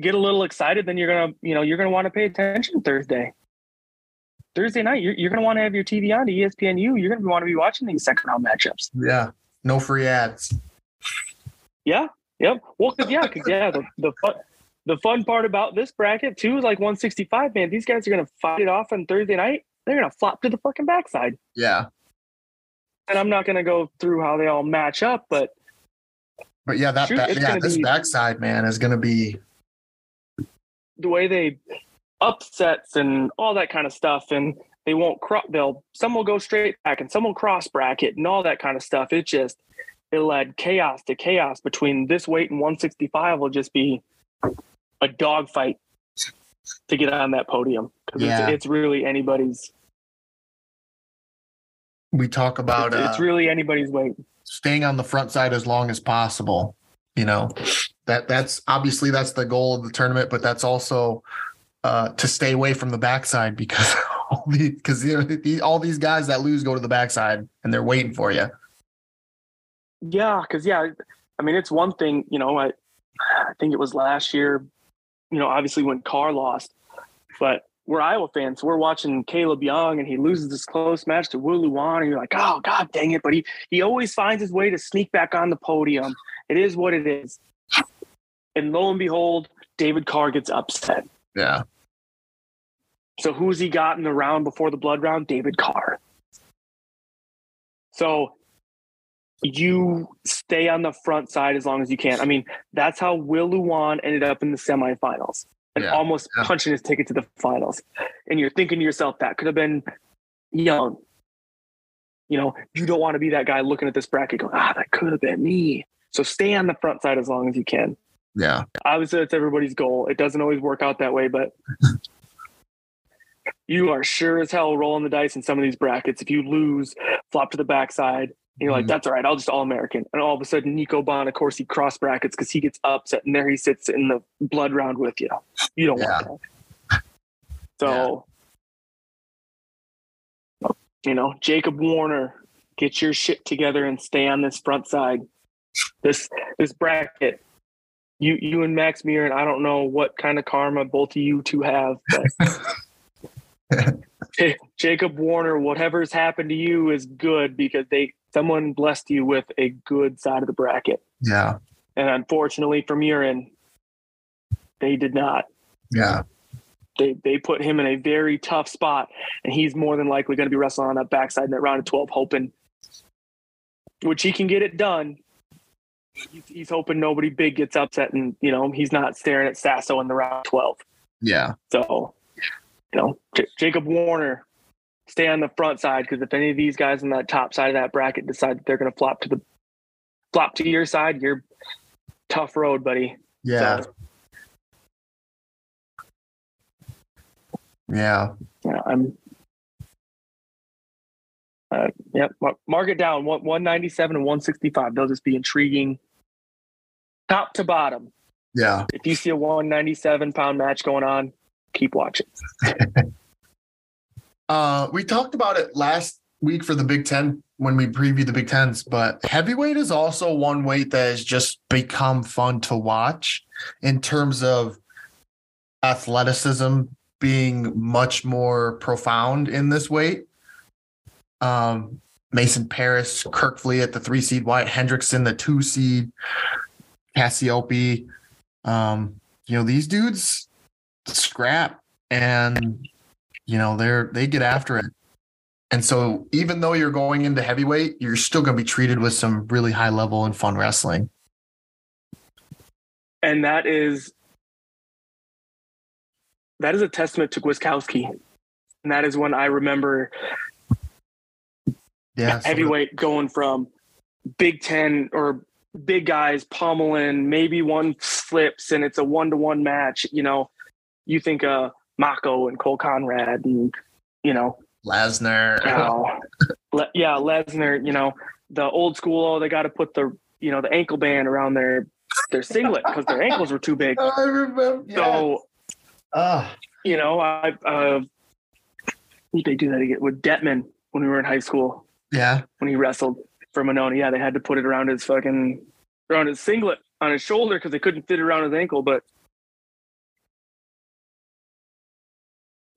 get a little excited, then you're gonna, you know, you're gonna want to pay attention Thursday. Thursday night, you're, you're gonna want to have your TV on to ESPNU. You're gonna want to be watching these second round matchups. Yeah. No free ads. Yeah, Yep. Well, cause yeah, cause yeah, the, the fun, the fun part about this bracket too is like 165. Man, these guys are gonna fight it off on Thursday night. They're gonna flop to the fucking backside. Yeah. And I'm not gonna go through how they all match up, but but yeah, that shoot, back, yeah, this be, backside man is gonna be the way they upsets and all that kind of stuff, and they won't cross. They'll some will go straight back and some will cross bracket and all that kind of stuff. It just it'll add chaos to chaos between this weight and 165 will just be a dogfight to get on that podium because yeah. it's, it's really anybody's we talk about it's, uh, it's really anybody's weight. staying on the front side as long as possible you know? That that's obviously that's the goal of the tournament but that's also uh, to stay away from the backside because all because know, all these guys that lose go to the backside and they're waiting for you yeah, because yeah, I mean it's one thing. You know, I I think it was last year. You know, obviously when Carr lost, but we're Iowa fans, so we're watching Caleb Young, and he loses this close match to Will Lewan, and you're like, oh god, dang it! But he he always finds his way to sneak back on the podium. It is what it is. And lo and behold, David Carr gets upset. Yeah. So who's he got in the round before the blood round? David Carr. So you stay on the front side as long as you can. I mean, that's how Will Lewan ended up in the semifinals and yeah. almost yeah. punching his ticket to the finals. And you're thinking to yourself, that could have been young. You know, you don't want to be that guy looking at this bracket going, ah, that could have been me. So stay on the front side as long as you can. Yeah. Obviously, that's everybody's goal. It doesn't always work out that way, but you are sure as hell rolling the dice in some of these brackets. If you lose, flop to the backside, and you're like, mm-hmm. that's all right. I'll just all American. And all of a sudden, Nico Bonaccorsi, he cross brackets because he gets upset, and there he sits in the blood round with you. You don't yeah. want that. So, yeah. you know, Jacob Warner, get your shit together and stay on this front side. This this bracket, you you and Max Murin, I don't know what kind of karma both of you two have, but Jacob Warner, whatever's happened to you is good because they someone blessed you with a good side of the bracket. Yeah. And unfortunately for Murin, they did not. Yeah. They they put him in a very tough spot, and he's more than likely going to be wrestling on that backside in that round of twelve, hoping which he can get it done. He's, he's hoping nobody big gets upset, and you know he's not staring at Sasso in the round twelve. Yeah. So, you know, J- Jacob Warner stay on the front side because if any of these guys on that top side of that bracket decide that they're going to flop to the flop to your side, you're tough road, buddy. Yeah. So, yeah. Yeah. I'm. Uh, yep. Mark it down. 197 and 165. They'll just be intriguing top to bottom. Yeah. If you see a 197 pound match going on, keep watching. Uh, we talked about it last week for the Big Ten when we previewed the Big Tens, but heavyweight is also one weight that has just become fun to watch in terms of athleticism being much more profound in this weight. Um, Mason Parris, Kerkvliet at the three seed, Wyatt Hendrickson, the two seed, Cassioppi. Um, you know, these dudes scrap and you know they're they get after it. And so even though you're going into heavyweight, you're still going to be treated with some really high level and fun wrestling. And that is that is a testament to Gwiazdowski. And that is when I remember yeah, heavyweight going from Big Ten or big guys pummeling, maybe one slips and it's a one to one match. You know, you think uh Mocco and Cole Konrad and you know Lesnar. Le- yeah, Lesnar. You know the old school. Oh, they got to put the you know the ankle band around their their singlet because their ankles were too big. I remember. So, uh. you know, I uh, they do that again with Detman when we were in high school. Yeah, when he wrestled for Monona, yeah, they had to put it around his fucking around his singlet on his shoulder because they couldn't fit around his ankle. But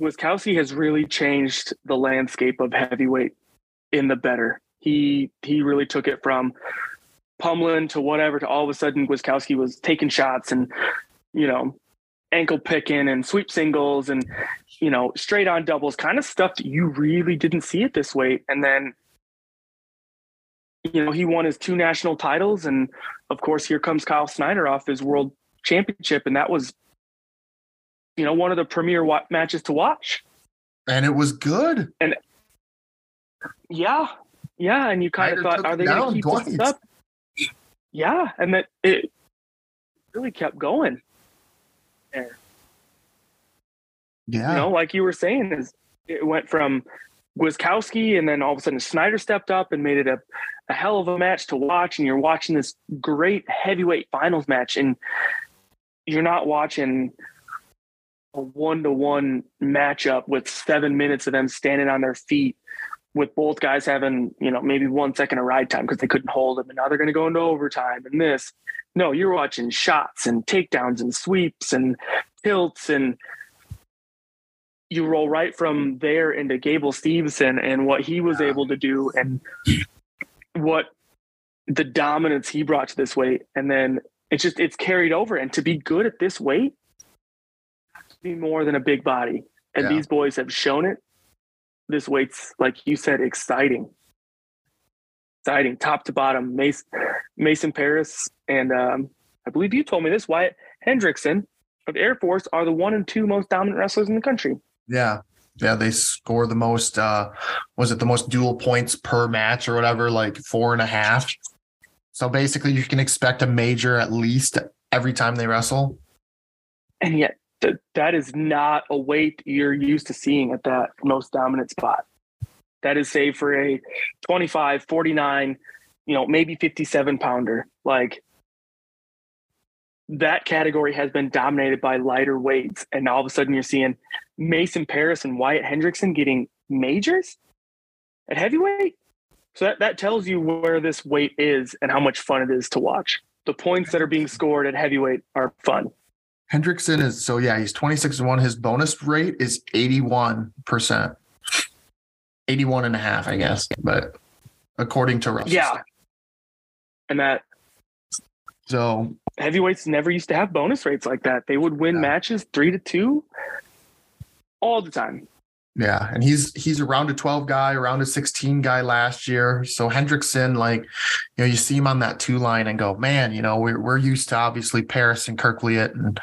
Gwiazdowski has really changed the landscape of heavyweight in the better. He he really took it from pummeling to whatever to all of a sudden Gwiazdowski was taking shots and you know ankle picking and sweep singles and you know straight on doubles kind of stuff that you really didn't see it this weight and then you know he won his two national titles. And of course here comes Kyle Snyder off his world championship. And that was you know one of the premier wa- matches to watch. And it was good. And yeah yeah and you kind of thought are they going to keep twice. this up? Yeah and that it really kept going. There. Yeah. you know like you were saying is it went from Gwiazdowski and then all of a sudden Snyder stepped up and made it a, a hell of a match to watch and you're watching this great heavyweight finals match and you're not watching a one to one matchup with seven minutes of them standing on their feet with both guys having, you know, maybe one second of ride time because they couldn't hold them and now they're going to go into overtime and this. No, you're watching shots and takedowns and sweeps and tilts and you roll right from there into Gable Steveson and what he was able to do and what the dominance he brought to this weight. And then it's just it's carried over. And to be good at this weight, be more than a big body. And yeah. these boys have shown it. This weight's, like you said, exciting. Exciting, top to bottom. Mason, Mason Parris, and um, I believe you told me this. Wyatt Hendrickson of Air Force are the one and two most dominant wrestlers in the country. Yeah, yeah, they score the most. uh Was it the most dual points per match or whatever? Like four and a half. So basically, you can expect a major at least every time they wrestle. And yet, that that is not a weight you're used to seeing at that most dominant spot. That is say for a 25, 49, you know, maybe 57 pounder. Like that category has been dominated by lighter weights. And all of a sudden you're seeing Mason Parris and Wyatt Hendrickson getting majors at heavyweight. So that, that tells you where this weight is and how much fun it is to watch. The points that are being scored at heavyweight are fun. Hendrickson is so yeah, he's 26 and 1. His bonus rate is 81%. 81 and a half, I guess, but according to Russell. Yeah. And that so heavyweights never used to have bonus rates like that. They would win yeah. matches three to two all the time. Yeah, and he's he's around a 12 guy, around a 16 guy last year. So Hendrickson, like, you know, you see him on that two line and go, man, you know, we're we're used to obviously Parris and Kerkvliet and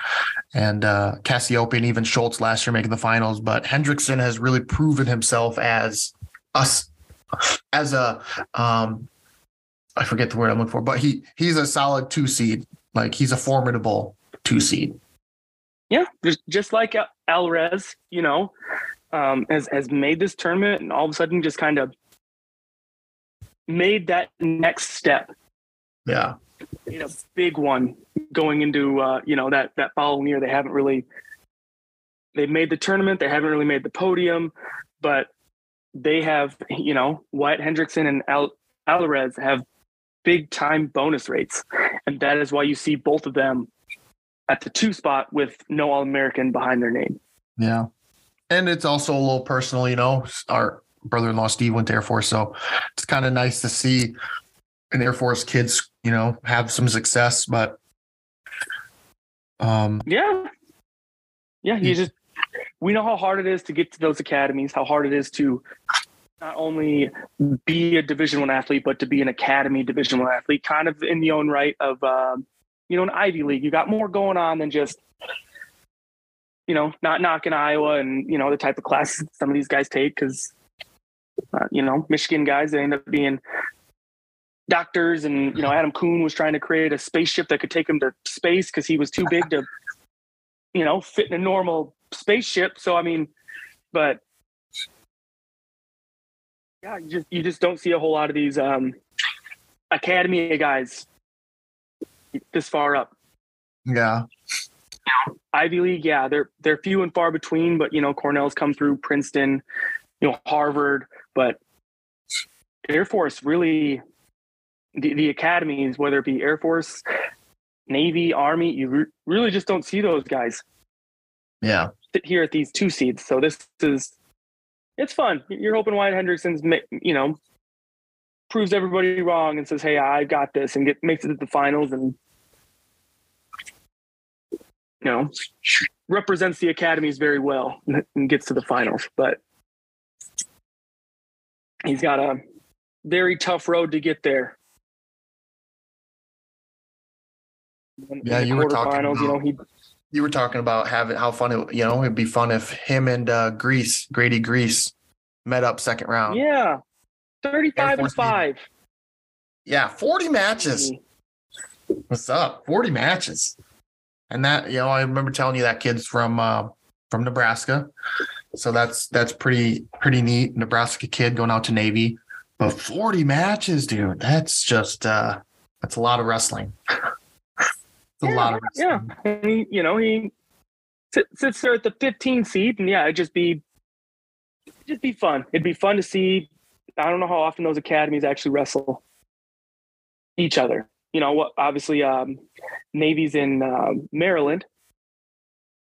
and uh Cassioppi and even Schultz last year making the finals, but Hendrickson has really proven himself as us as a um I forget the word I'm looking for, but he he's a solid two seed. Like he's a formidable two seed. Yeah, just like Alvarez, you know, um, has has made this tournament and all of a sudden just kind of made that next step. Yeah, you know, big one going into uh, you know that that following year. They haven't really they've made the tournament. They haven't really made the podium, but they have, you know, Wyatt Hendrickson and Al- Alvarez have big time bonus rates. And that is why you see both of them at the two spot with no All American behind their name. Yeah. And it's also a little personal, you know. Our brother in law Steve went to Air Force. So it's kind of nice to see an Air Force kids, you know, have some success. But um yeah. Yeah, you just we know how hard it is to get to those academies, how hard it is to not only be a division one athlete, but to be an academy division one athlete, kind of in the own right of um, you know, an Ivy League. You got more going on than just you know, not knocking Iowa and you know the type of classes some of these guys take because uh, you know Michigan guys they end up being doctors and you know Adam Coon was trying to create a spaceship that could take him to space because he was too big to you know fit in a normal spaceship. So I mean, but yeah, you just you just don't see a whole lot of these um, academy guys this far up. Yeah. Ivy League, yeah, they're they're few and far between, but you know, Cornell's come through, Princeton, you know, Harvard, but Air Force really the, the academies, whether it be Air Force, Navy, Army, you re- really just don't see those guys. Yeah. Sit here at these two seeds. So this is it's fun. You're hoping Wyatt Hendrickson's, you know, proves everybody wrong and says, "Hey, I got this," and get makes it to the finals and you know represents the academies very well and gets to the finals. But he's got a very tough road to get there. Yeah, you were talking. About, you know, he. You were talking about having how fun it, you know, it'd be fun if him and uh, Griess, Grady Griess, met up second round. Yeah, thirty-five and five. Yeah, forty matches. What's up? Forty matches, and that you know, I remember telling you that kid's from uh, from Nebraska, so that's that's pretty pretty neat. Nebraska kid going out to Navy, but forty matches, dude. That's just uh, that's a lot of wrestling. a yeah, lot of wrestling. yeah. And he, you know, he sits there at the 15 seed, and yeah, it'd just be it'd just be fun. It'd be fun to see. I don't know how often those academies actually wrestle each other. You know, what? Obviously, um, Navy's in uh, Maryland,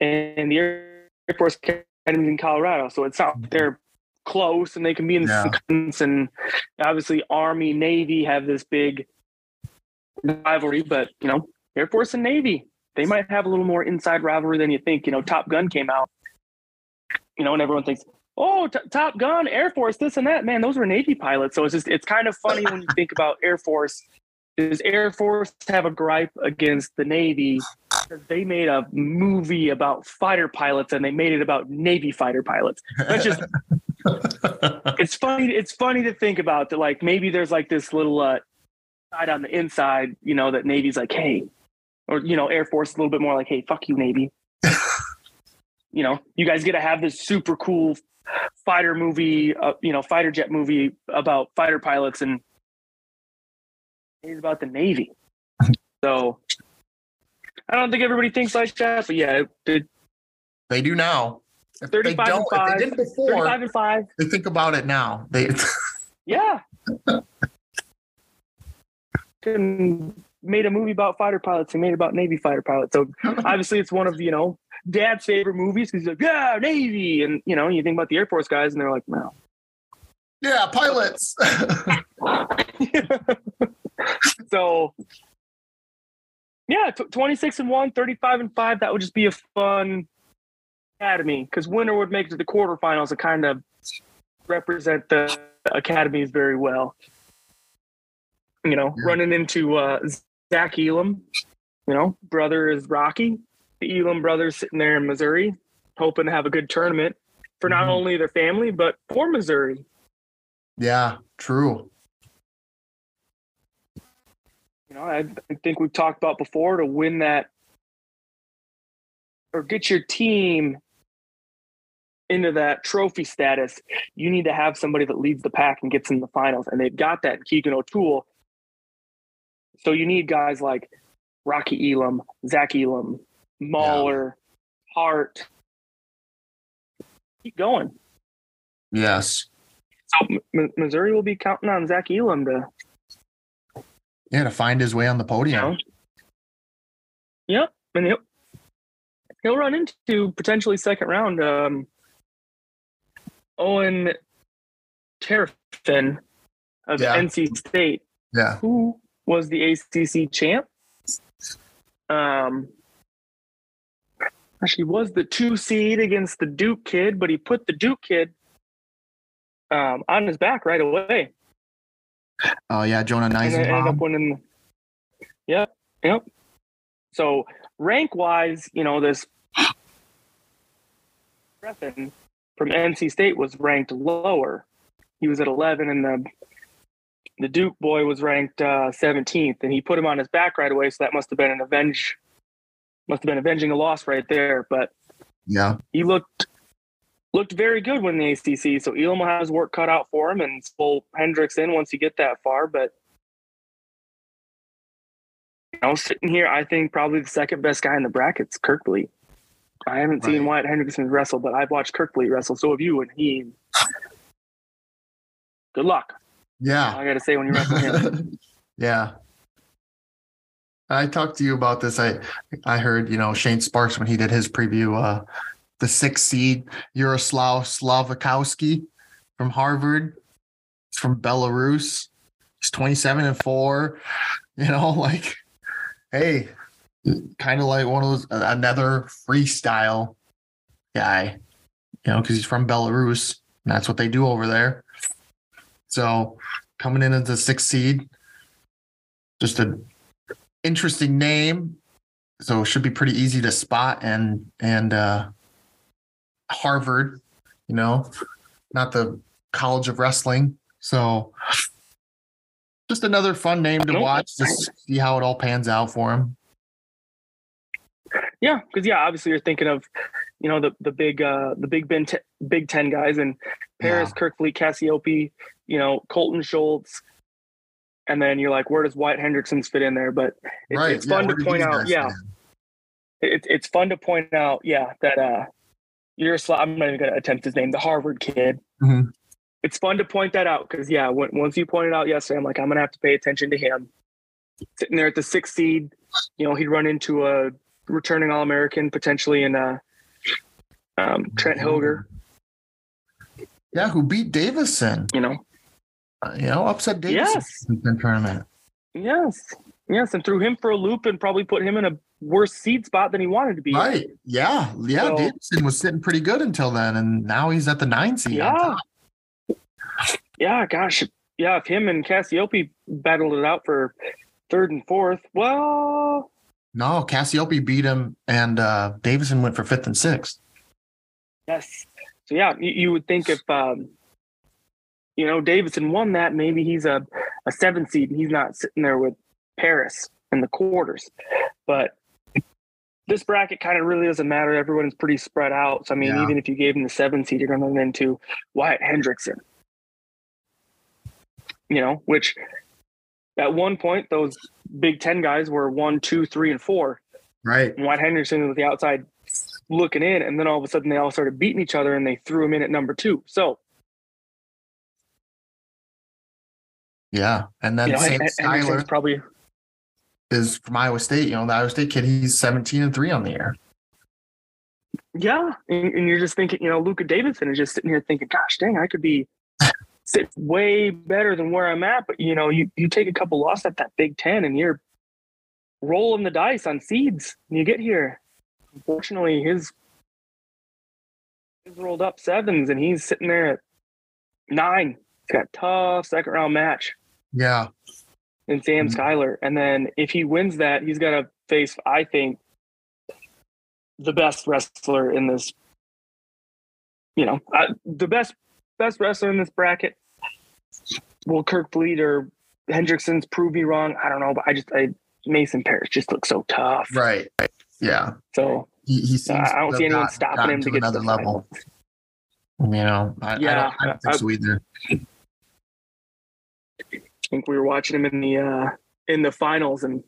and the Air Force Academy's in Colorado, so it's not they're close and they can be in yeah. and obviously Army Navy have this big rivalry, but you know Air Force and Navy, they might have a little more inside rivalry than you think. You know, Top Gun came out, you know, and everyone thinks, oh, t- Top Gun, Air Force, this and that. Man, those were Navy pilots. So it's just, it's kind of funny when you think about Air Force. Does Air Force have a gripe against the Navy? They made a movie about fighter pilots and they made it about Navy fighter pilots. That's just, it's funny. It's funny to think about that. Like maybe there's like this little uh, side on the inside, you know, that Navy's like, hey, or you know, Air Force a little bit more like, hey, fuck you, Navy. you know, you guys get to have this super cool fighter movie, uh, you know, fighter jet movie about fighter pilots, and it's about the Navy. So I don't think everybody thinks like that, but yeah, it, they do now. If 35 and 5, they didn't before, 35 and 5. They think about it now. They Yeah. Made a movie about fighter pilots and made about Navy fighter pilots. So obviously it's one of, you know, dad's favorite movies because he's like, yeah, Navy. And, you know, you think about the Air Force guys and they're like, no. Yeah, pilots. So, yeah, t- 26 and 1, 35 and 5. That would just be a fun academy because winner would make it to the quarterfinals to kind of represent the academies very well. You know, yeah. running into uh, Zach Elam, you know, brother is Rocky. The Elam brothers sitting there in Missouri, hoping to have a good tournament for not mm-hmm. only their family but for Missouri. Yeah, true. You know, I, I think we've talked about before to win that or get your team into that trophy status, you need to have somebody that leads the pack and gets in the finals. And they've got that in Keegan O'Toole. So you need guys like Rocky Elam, Zach Elam, Mauller, yeah. Hart. Keep going. Yes. So M- Missouri will be counting on Zach Elam to Yeah, to find his way on the podium. know. Yep, and he'll he'll run into potentially second round um, Owen Trephan of Yeah. NC State, Yeah. who was the ACC champ. Um, actually, was the two seed against the Duke kid, but he put the Duke kid um, on his back right away, Oh yeah, Jonah Nice. and ended up winning. Yep, yep. So rank wise, you know this Griffin from NC State was ranked lower. He was at 11, and the the Duke boy was ranked uh, 17th, and he put him on his back right away. So that must have been an avenge, must have been avenging a loss right there. But Yeah. he looked looked very good when the ACC. So Elam will have his work cut out for him, and pull Hendricks in once you get that far. But you know, sitting here, I think probably the second best guy in the bracket's Kerkvliet. I haven't seen Wyatt Hendrickson wrestle, but I've watched Kerkvliet wrestle. So have you, and he. Good luck. Yeah. I got to say when you wrestle him. yeah. I talked to you about this. I I heard, you know, Shane Sparks when he did his preview, uh, the sixth seed Yaraslau Slavikouski from Harvard. He's from Belarus. He's 27 and 4. You know, like, hey, kind of like one of those another freestyle guy, you know, because he's from Belarus. And that's what they do over there. So coming in as the sixth seed, just an interesting name. So it should be pretty easy to spot and and uh Harvard, you know, not the College of Wrestling. So just another fun name to watch to see how it all pans out for him. Yeah, because yeah, obviously you're thinking of, you know, the the big uh the Big Ben, t- Big Ten guys and Parris, Kerkvliet, Cassioppi, you know, Cohlton Schultz, and then you're like, where does Wyatt Hendrickson's fit in there? But it's, right. it's yeah, fun to point out, yeah, it's it's fun to point out, yeah, that uh, you're I'm not even gonna attempt his name, the Harvard kid. Mhm. It's fun to point that out because yeah, when, once you pointed out yesterday, I'm like, I'm gonna have to pay attention to him. Sitting there at the sixth seed, you know, he'd run into a returning All American potentially in uh, um, Trent Hillger. Yeah, who beat Davison? You know, Uh, you know, upset Davison Yes. in the tournament. yes, yes, and threw him for a loop and probably put him in a worse seed spot than he wanted to be. in. Right. Yeah. Yeah. So- Davison was sitting pretty good until then, and now he's at the nine seed. Yeah. Yeah, gosh. Yeah, if him and Cassioppi battled it out for third and fourth, well, No, Cassioppi beat him, and uh, Davison went for fifth and sixth. yes. So yeah, you, you would think if um, you know Davison won that, maybe he's a a seven seed and he's not sitting there with Paris in the quarters. But this bracket kind of really doesn't matter. Everyone's pretty spread out. So I mean, Yeah. even if you gave him the seven seed, you're going to run into Wyatt Hendrickson. You know, which at one point those Big Ten guys were one, two, three, and four. Right. And Wyatt Henderson was the outside looking in, and then all of a sudden they all started beating each other, and they threw him in at number two. So Yeah. And then you know, Sam probably is from Iowa State. You know, the Iowa State kid, he's 17 and three on the year. yeah, and, and you're just thinking, you know, Luca Davison is just sitting here thinking, gosh, dang, I could be sit way better than where I'm at, but you know, you you take a couple losses at that Big Ten, and you're rolling the dice on seeds, and you get here. Unfortunately, his his rolled up sevens, and he's sitting there at nine. He's got a tough second round match. Yeah. And Sam Mhm. Skyler. And then if he wins that, he's going to face, I think, the best wrestler in this. You know, uh, the best best wrestler in this bracket. Will Kerkvliet or Hendrickson's prove me wrong? I don't know, but I just I Mason Parris just looks so tough. Right. Yeah. So He, he seems I don't see anyone got- stopping him to get to another the level. You know, I, I, Yeah, don't, I don't think I- so either. I think we were watching him in the uh in the finals and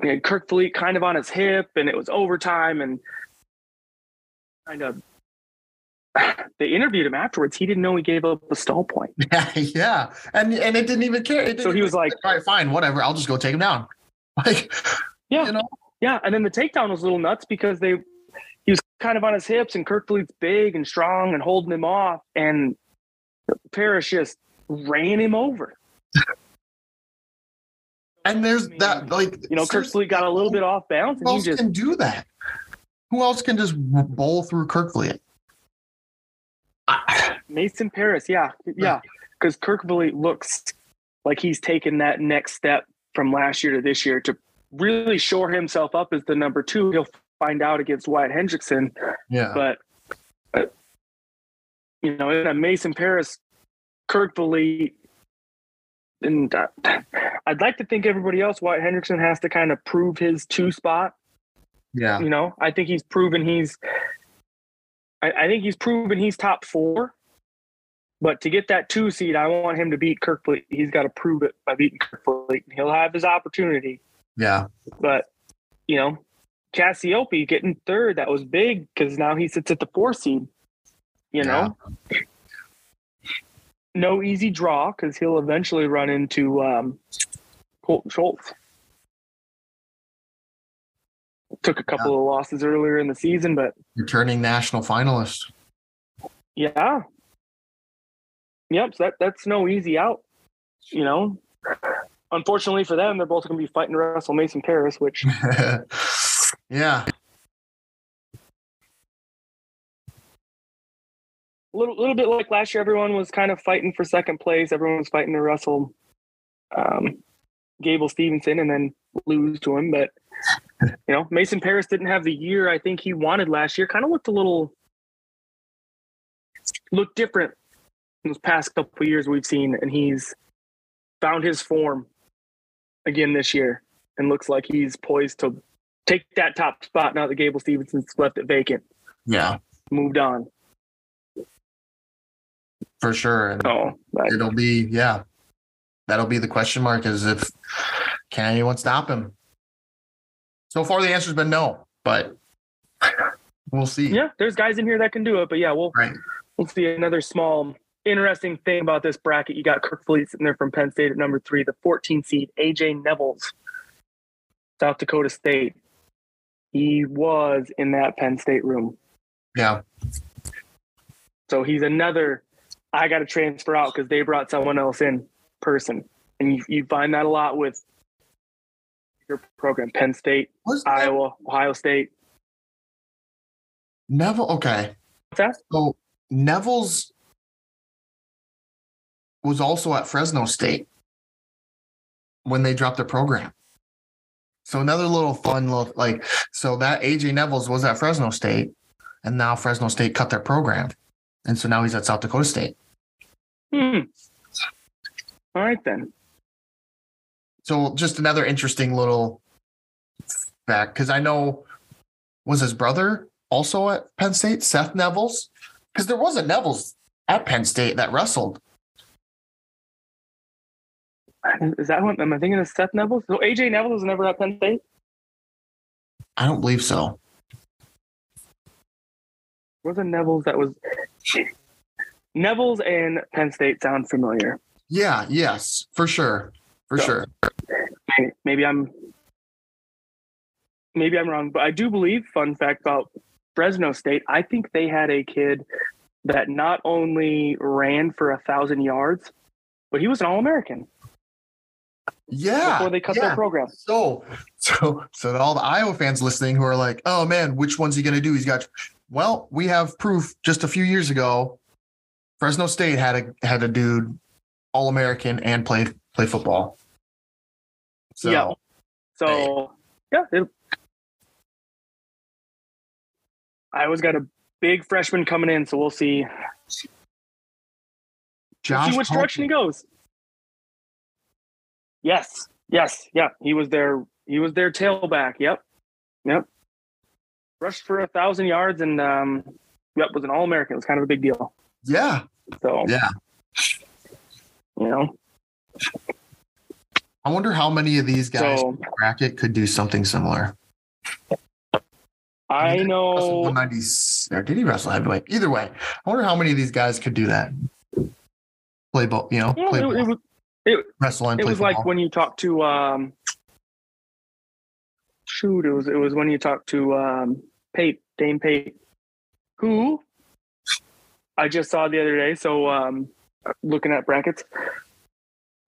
we had Kerkvliet kind of on his hip and it was overtime and kind of they interviewed him afterwards. He didn't know he gave up a stall point. Yeah, yeah. And and it didn't even care. Didn't So he was like, all right, fine, whatever. I'll just go take him down. Like, Yeah. you know, Yeah, and then the takedown was a little nuts because they he was kind of on his hips, and Kerkvliet's big and strong and holding him off, and Parris just ran him over. and there's I mean, that like You know, Kirk seriously, got a little bit off balance, Who else just can do that? Who else can just bowl through Kerkvliet? I- Mason Parris, yeah, yeah, because Kerkvliet looks like he's taken that next step from last year to this year to really shore himself up as the number two. He'll find out against Wyatt Hendrickson, Yeah, but uh, you know, in a Mason Parris, Kerkvliet, and uh, I'd like to think everybody else, Wyatt Hendrickson has to kind of prove his two spot. yeah, You know, I think he's proven he's. I, I think he's proven he's top four. But to get that two seed, I want him to beat Kerkvliet. He's got to prove it by beating Kerkvliet. He'll have his opportunity. yeah, But you know, Cassioppi getting third, that was big because now he sits at the four seed. You know, no easy draw because he'll eventually run into um, Cohlton Schultz. Took a couple of losses earlier in the season, but returning national finalist. yeah, yep. So that that's no easy out. You know, unfortunately for them, they're both going to be fighting to wrestle Mason Parris, which yeah, little, little bit like last year, everyone was kind of fighting for second place. Everyone was fighting to wrestle um, Gable Steveson and then lose to him. But, you know, Mason Parris didn't have the year I think he wanted last year. Kind of looked a little, looked different in those past couple of years we've seen. And he's found his form again this year and looks like he's poised to take that top spot now that Gable Steveson's left it vacant, yeah, moved on. For sure. And oh, but it'll be yeah, that'll be the question mark is if can anyone stop him? So far, the answer's been no, but we'll see. Yeah, there's guys in here that can do it, but yeah, we'll Right. we'll see another small interesting thing about this bracket. You got Kerkvliet sitting there from Penn State at number three, the 14 seed AJ Nevills, South Dakota State. He was in that Penn State room, Yeah, so he's another. I got to transfer out because they brought someone else in person, and you, you find that a lot with your program, Penn State, was Iowa, Ohio State. Neville? Okay, What's that? so Nevills was also at Fresno State when they dropped their program. So another little fun look, like so that AJ Nevills was at Fresno State, and now Fresno State cut their program, and so now he's at South Dakota State. Hmm. All right then. So just another interesting little fact because I know was his brother also at Penn State, Seth Nevills, because there was a Nevills at Penn State that wrestled. Is that one? Am I thinking of Seth Neville? So AJ Neville was never at Penn State. I don't believe so. Was a Nevills that was Nevills and Penn State sound familiar. Yeah, yes, for sure, for So- sure. Maybe, maybe I'm maybe I'm wrong, but I do believe. Fun fact about Fresno State: I think they had a kid that not only ran for a thousand yards, but he was an All American Yeah, before they cut yeah. their program. So, so, so all the Iowa fans listening who are like, "Oh man, which one's he going to do?" He's got. Well, we have proof. Just a few years ago, Fresno State had a had a dude, all American, and play play football. So, Yeah. So yeah, it, Iowa's got a big freshman coming in, so we'll see. Josh see which direction he goes. Yes, yes, yeah. He was their he was their tailback. Yep, yep. Rushed for a thousand yards and um, yep was an All American. It was kind of a big deal. Yeah, So yeah. you know, I wonder how many of these guys so bracket could do something similar. I know 190 or did he wrestle heavyweight? Either way, I wonder how many of these guys could do that. Play ball, you know, Yeah, play it, ball, it was it, wrestle and it play was like when you talk to um shoot, it was it was when you talk to um Pate, Dane Pate, who I just saw the other day. So um looking at brackets.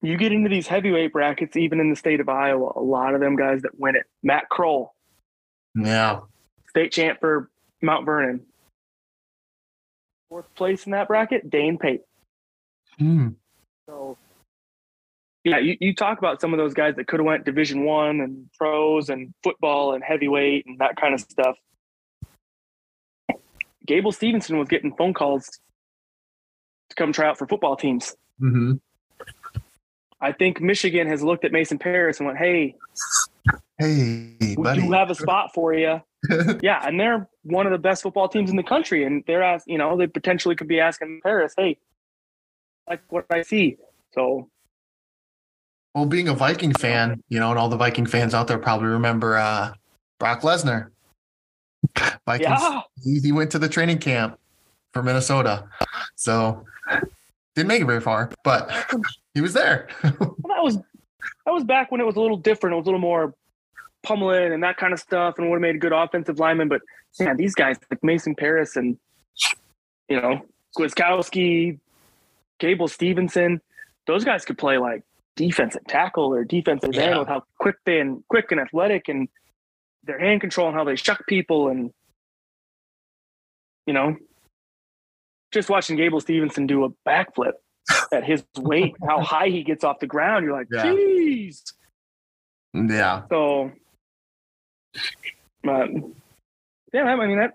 You get into these heavyweight brackets, even in the state of Iowa, a lot of them guys that win it. Matt Kroll, yeah, state champ for Mount Vernon. Fourth place in that bracket, Dane Pate. Hmm. So yeah, you, you talk about some of those guys that could have went division one and pros and football and heavyweight and that kind of stuff. Gable Steveson was getting phone calls to come try out for football teams. hmm I think Michigan has looked at Mason Parris and went, Hey, Hey, we buddy. do have a spot for you. yeah, and they're one of the best football teams in the country. And they're ask, you know, they potentially could be asking Parris, Hey, like what I see. So well, being a Viking fan, you know, and all the Viking fans out there probably remember uh, Brock Lesnar. Vikings. yeah, He, he went to the training camp for Minnesota, so didn't make it very far, but he was there. Well, that was that was back when it was a little different. It was a little more pummeling and that kind of stuff, and would have made a good offensive lineman. But man, these guys like Mason Parris and you know Gwiazdowski, Gable Steveson, those guys could play like defensive tackle or defensive Yeah. end with how quick they and quick and athletic and their hand control and how they shuck people and you know just watching Gable Steveson do a backflip at his weight, how high he gets off the ground, you're like, jeez. yeah, So, but yeah, I mean that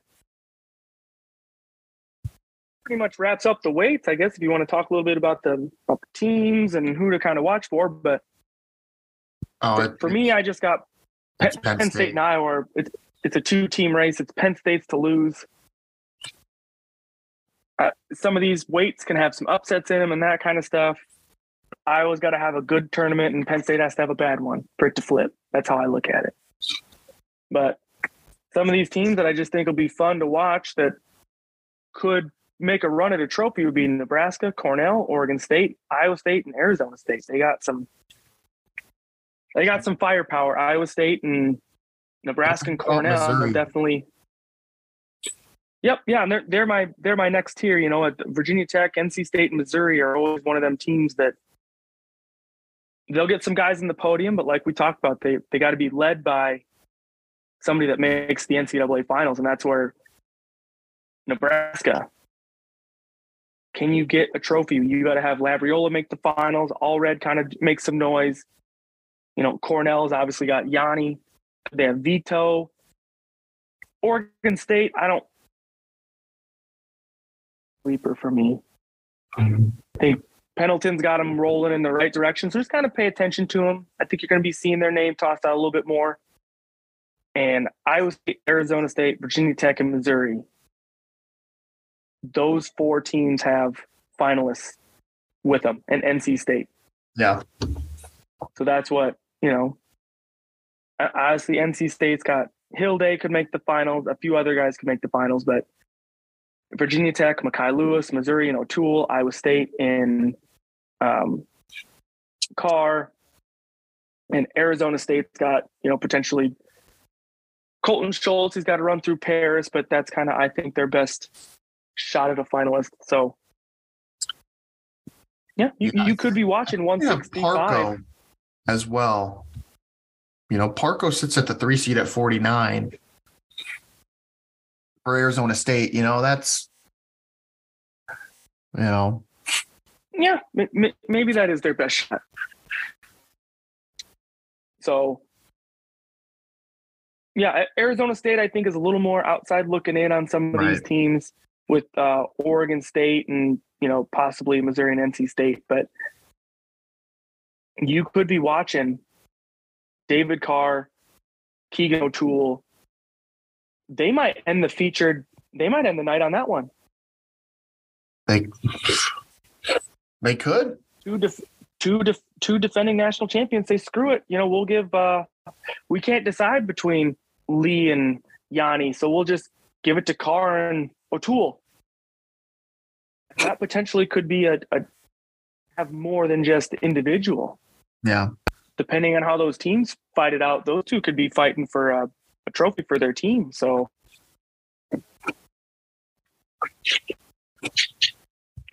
pretty much wraps up the weights. I guess if you want to talk a little bit about the, about the teams and who to kind of watch for, but oh, for, it, for me, I just got Penn, Penn State and Iowa. It's it's a two team race. It's Penn State's to lose. Uh, some of these weights can have some upsets in them and that kind of stuff. Iowa's got to have a good tournament, and Penn State has to have a bad one for it to flip. That's how I look at it. But some of these teams that I just think will be fun to watch that could make a run at a trophy would be Nebraska, Cornell, Oregon State, Iowa State, and Arizona State. They got some. They got some firepower. Iowa State and Nebraska and Oh, Cornell are definitely. Yep, yeah, and they're they're my they're my next tier. You know, Virginia Tech, NC State, and Missouri are always one of them teams that they'll get some guys in the podium, but like we talked about, they they got to be led by somebody that makes the NCAA finals, and that's where Nebraska. Can you get a trophy? You got to have Labriola make the finals. Allred kind of make some noise. You know, Cornell's obviously got Yianni. They have Vito. Oregon State, I don't sleeper for me. Mm-hmm. Pendleton's got them rolling in the right direction. So just kind of pay attention to them. I think you're going to be seeing their name tossed out a little bit more. And Iowa State, Arizona State, Virginia Tech, and Missouri. Those four teams have finalists with them, and NC State. yeah, So that's what, you know. Honestly, NC State's got Hidlay could make the finals. A few other guys could make the finals, but Virginia Tech, Mekhi Lewis, Missouri, and O'Toole, Iowa State, and um, Carr, and Arizona State's got, you know, potentially Cohlton Schultz. He's got to run through Parris, but that's kind of, I think, their best shot at a finalist. So, yeah, you, Yeah, you could be watching you have 165. As well. You know, Parco sits at the three seed at 49 for Arizona State. You know, that's, you know, Yeah, maybe that is their best shot. So, yeah, Arizona State, I think, is a little more outside looking in on some of these teams with uh, Oregon State and, you know, possibly Missouri and NC State. But you could be watching David Carr, Keegan O'Toole. They might end the featured, they might end the night on that one. they, they could. two def- two def- two defending national champions say screw it you know we'll give uh we can't decide between lee and Yianni, so we'll just give it to Carr and O'Toole. That potentially could be a, a have more than just individual. Yeah. Depending on how those teams fight it out, those two could be fighting for a, a trophy for their team. So,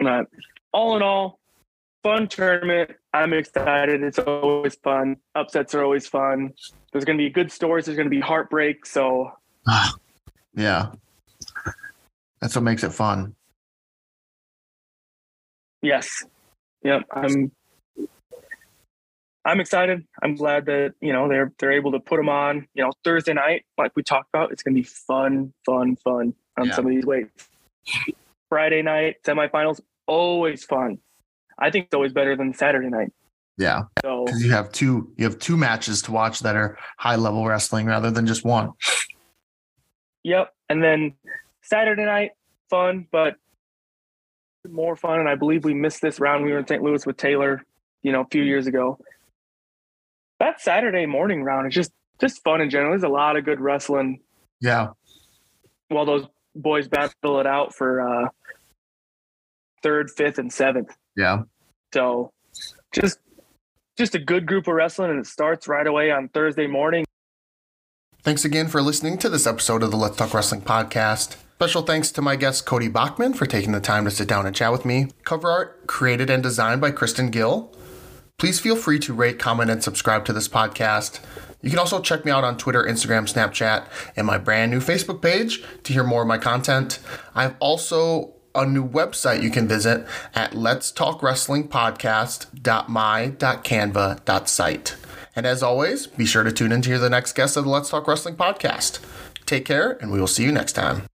uh, all in all, fun tournament. I'm excited. It's always fun. Upsets are always fun. There's going to be good stories. There's going to be heartbreak. So, yeah. That's what makes it fun. Yes. Yep. I'm I'm excited. I'm glad that, you know, they're they're able to put them on, you know, Thursday night, like we talked about. It's gonna be fun, fun, fun on Yeah. some of these weights. Friday night, semifinals, always fun. I think it's always better than Saturday night. Yeah. So Because you have two you have two matches to watch that are high level wrestling rather than just one. Yep. And then Saturday night, fun, but more fun. And I believe we missed this round. We were in St. Louis with Taylor, you know, a few years ago. That Saturday morning round is just just fun in general. There's a lot of good wrestling Yeah. while those boys battle it out for uh third, fifth, and seventh. Yeah. So just just a good group of wrestling and it starts right away on Thursday morning. Thanks again for listening to this episode of the Let's Talk Wrestling podcast. Special thanks to my guest Cody Bachman for taking the time to sit down and chat with me. Cover art created and designed by Kristen Gill. Please feel free to rate, comment, and subscribe to this podcast. You can also check me out on Twitter, Instagram, Snapchat, and my brand new Facebook page to hear more of my content. I have also a new website you can visit at let's talk wrestling podcast.my.canva.site. And as always, be sure to tune in to hear the next guest of the Let's Talk Wrestling podcast. Take care, and we will see you next time.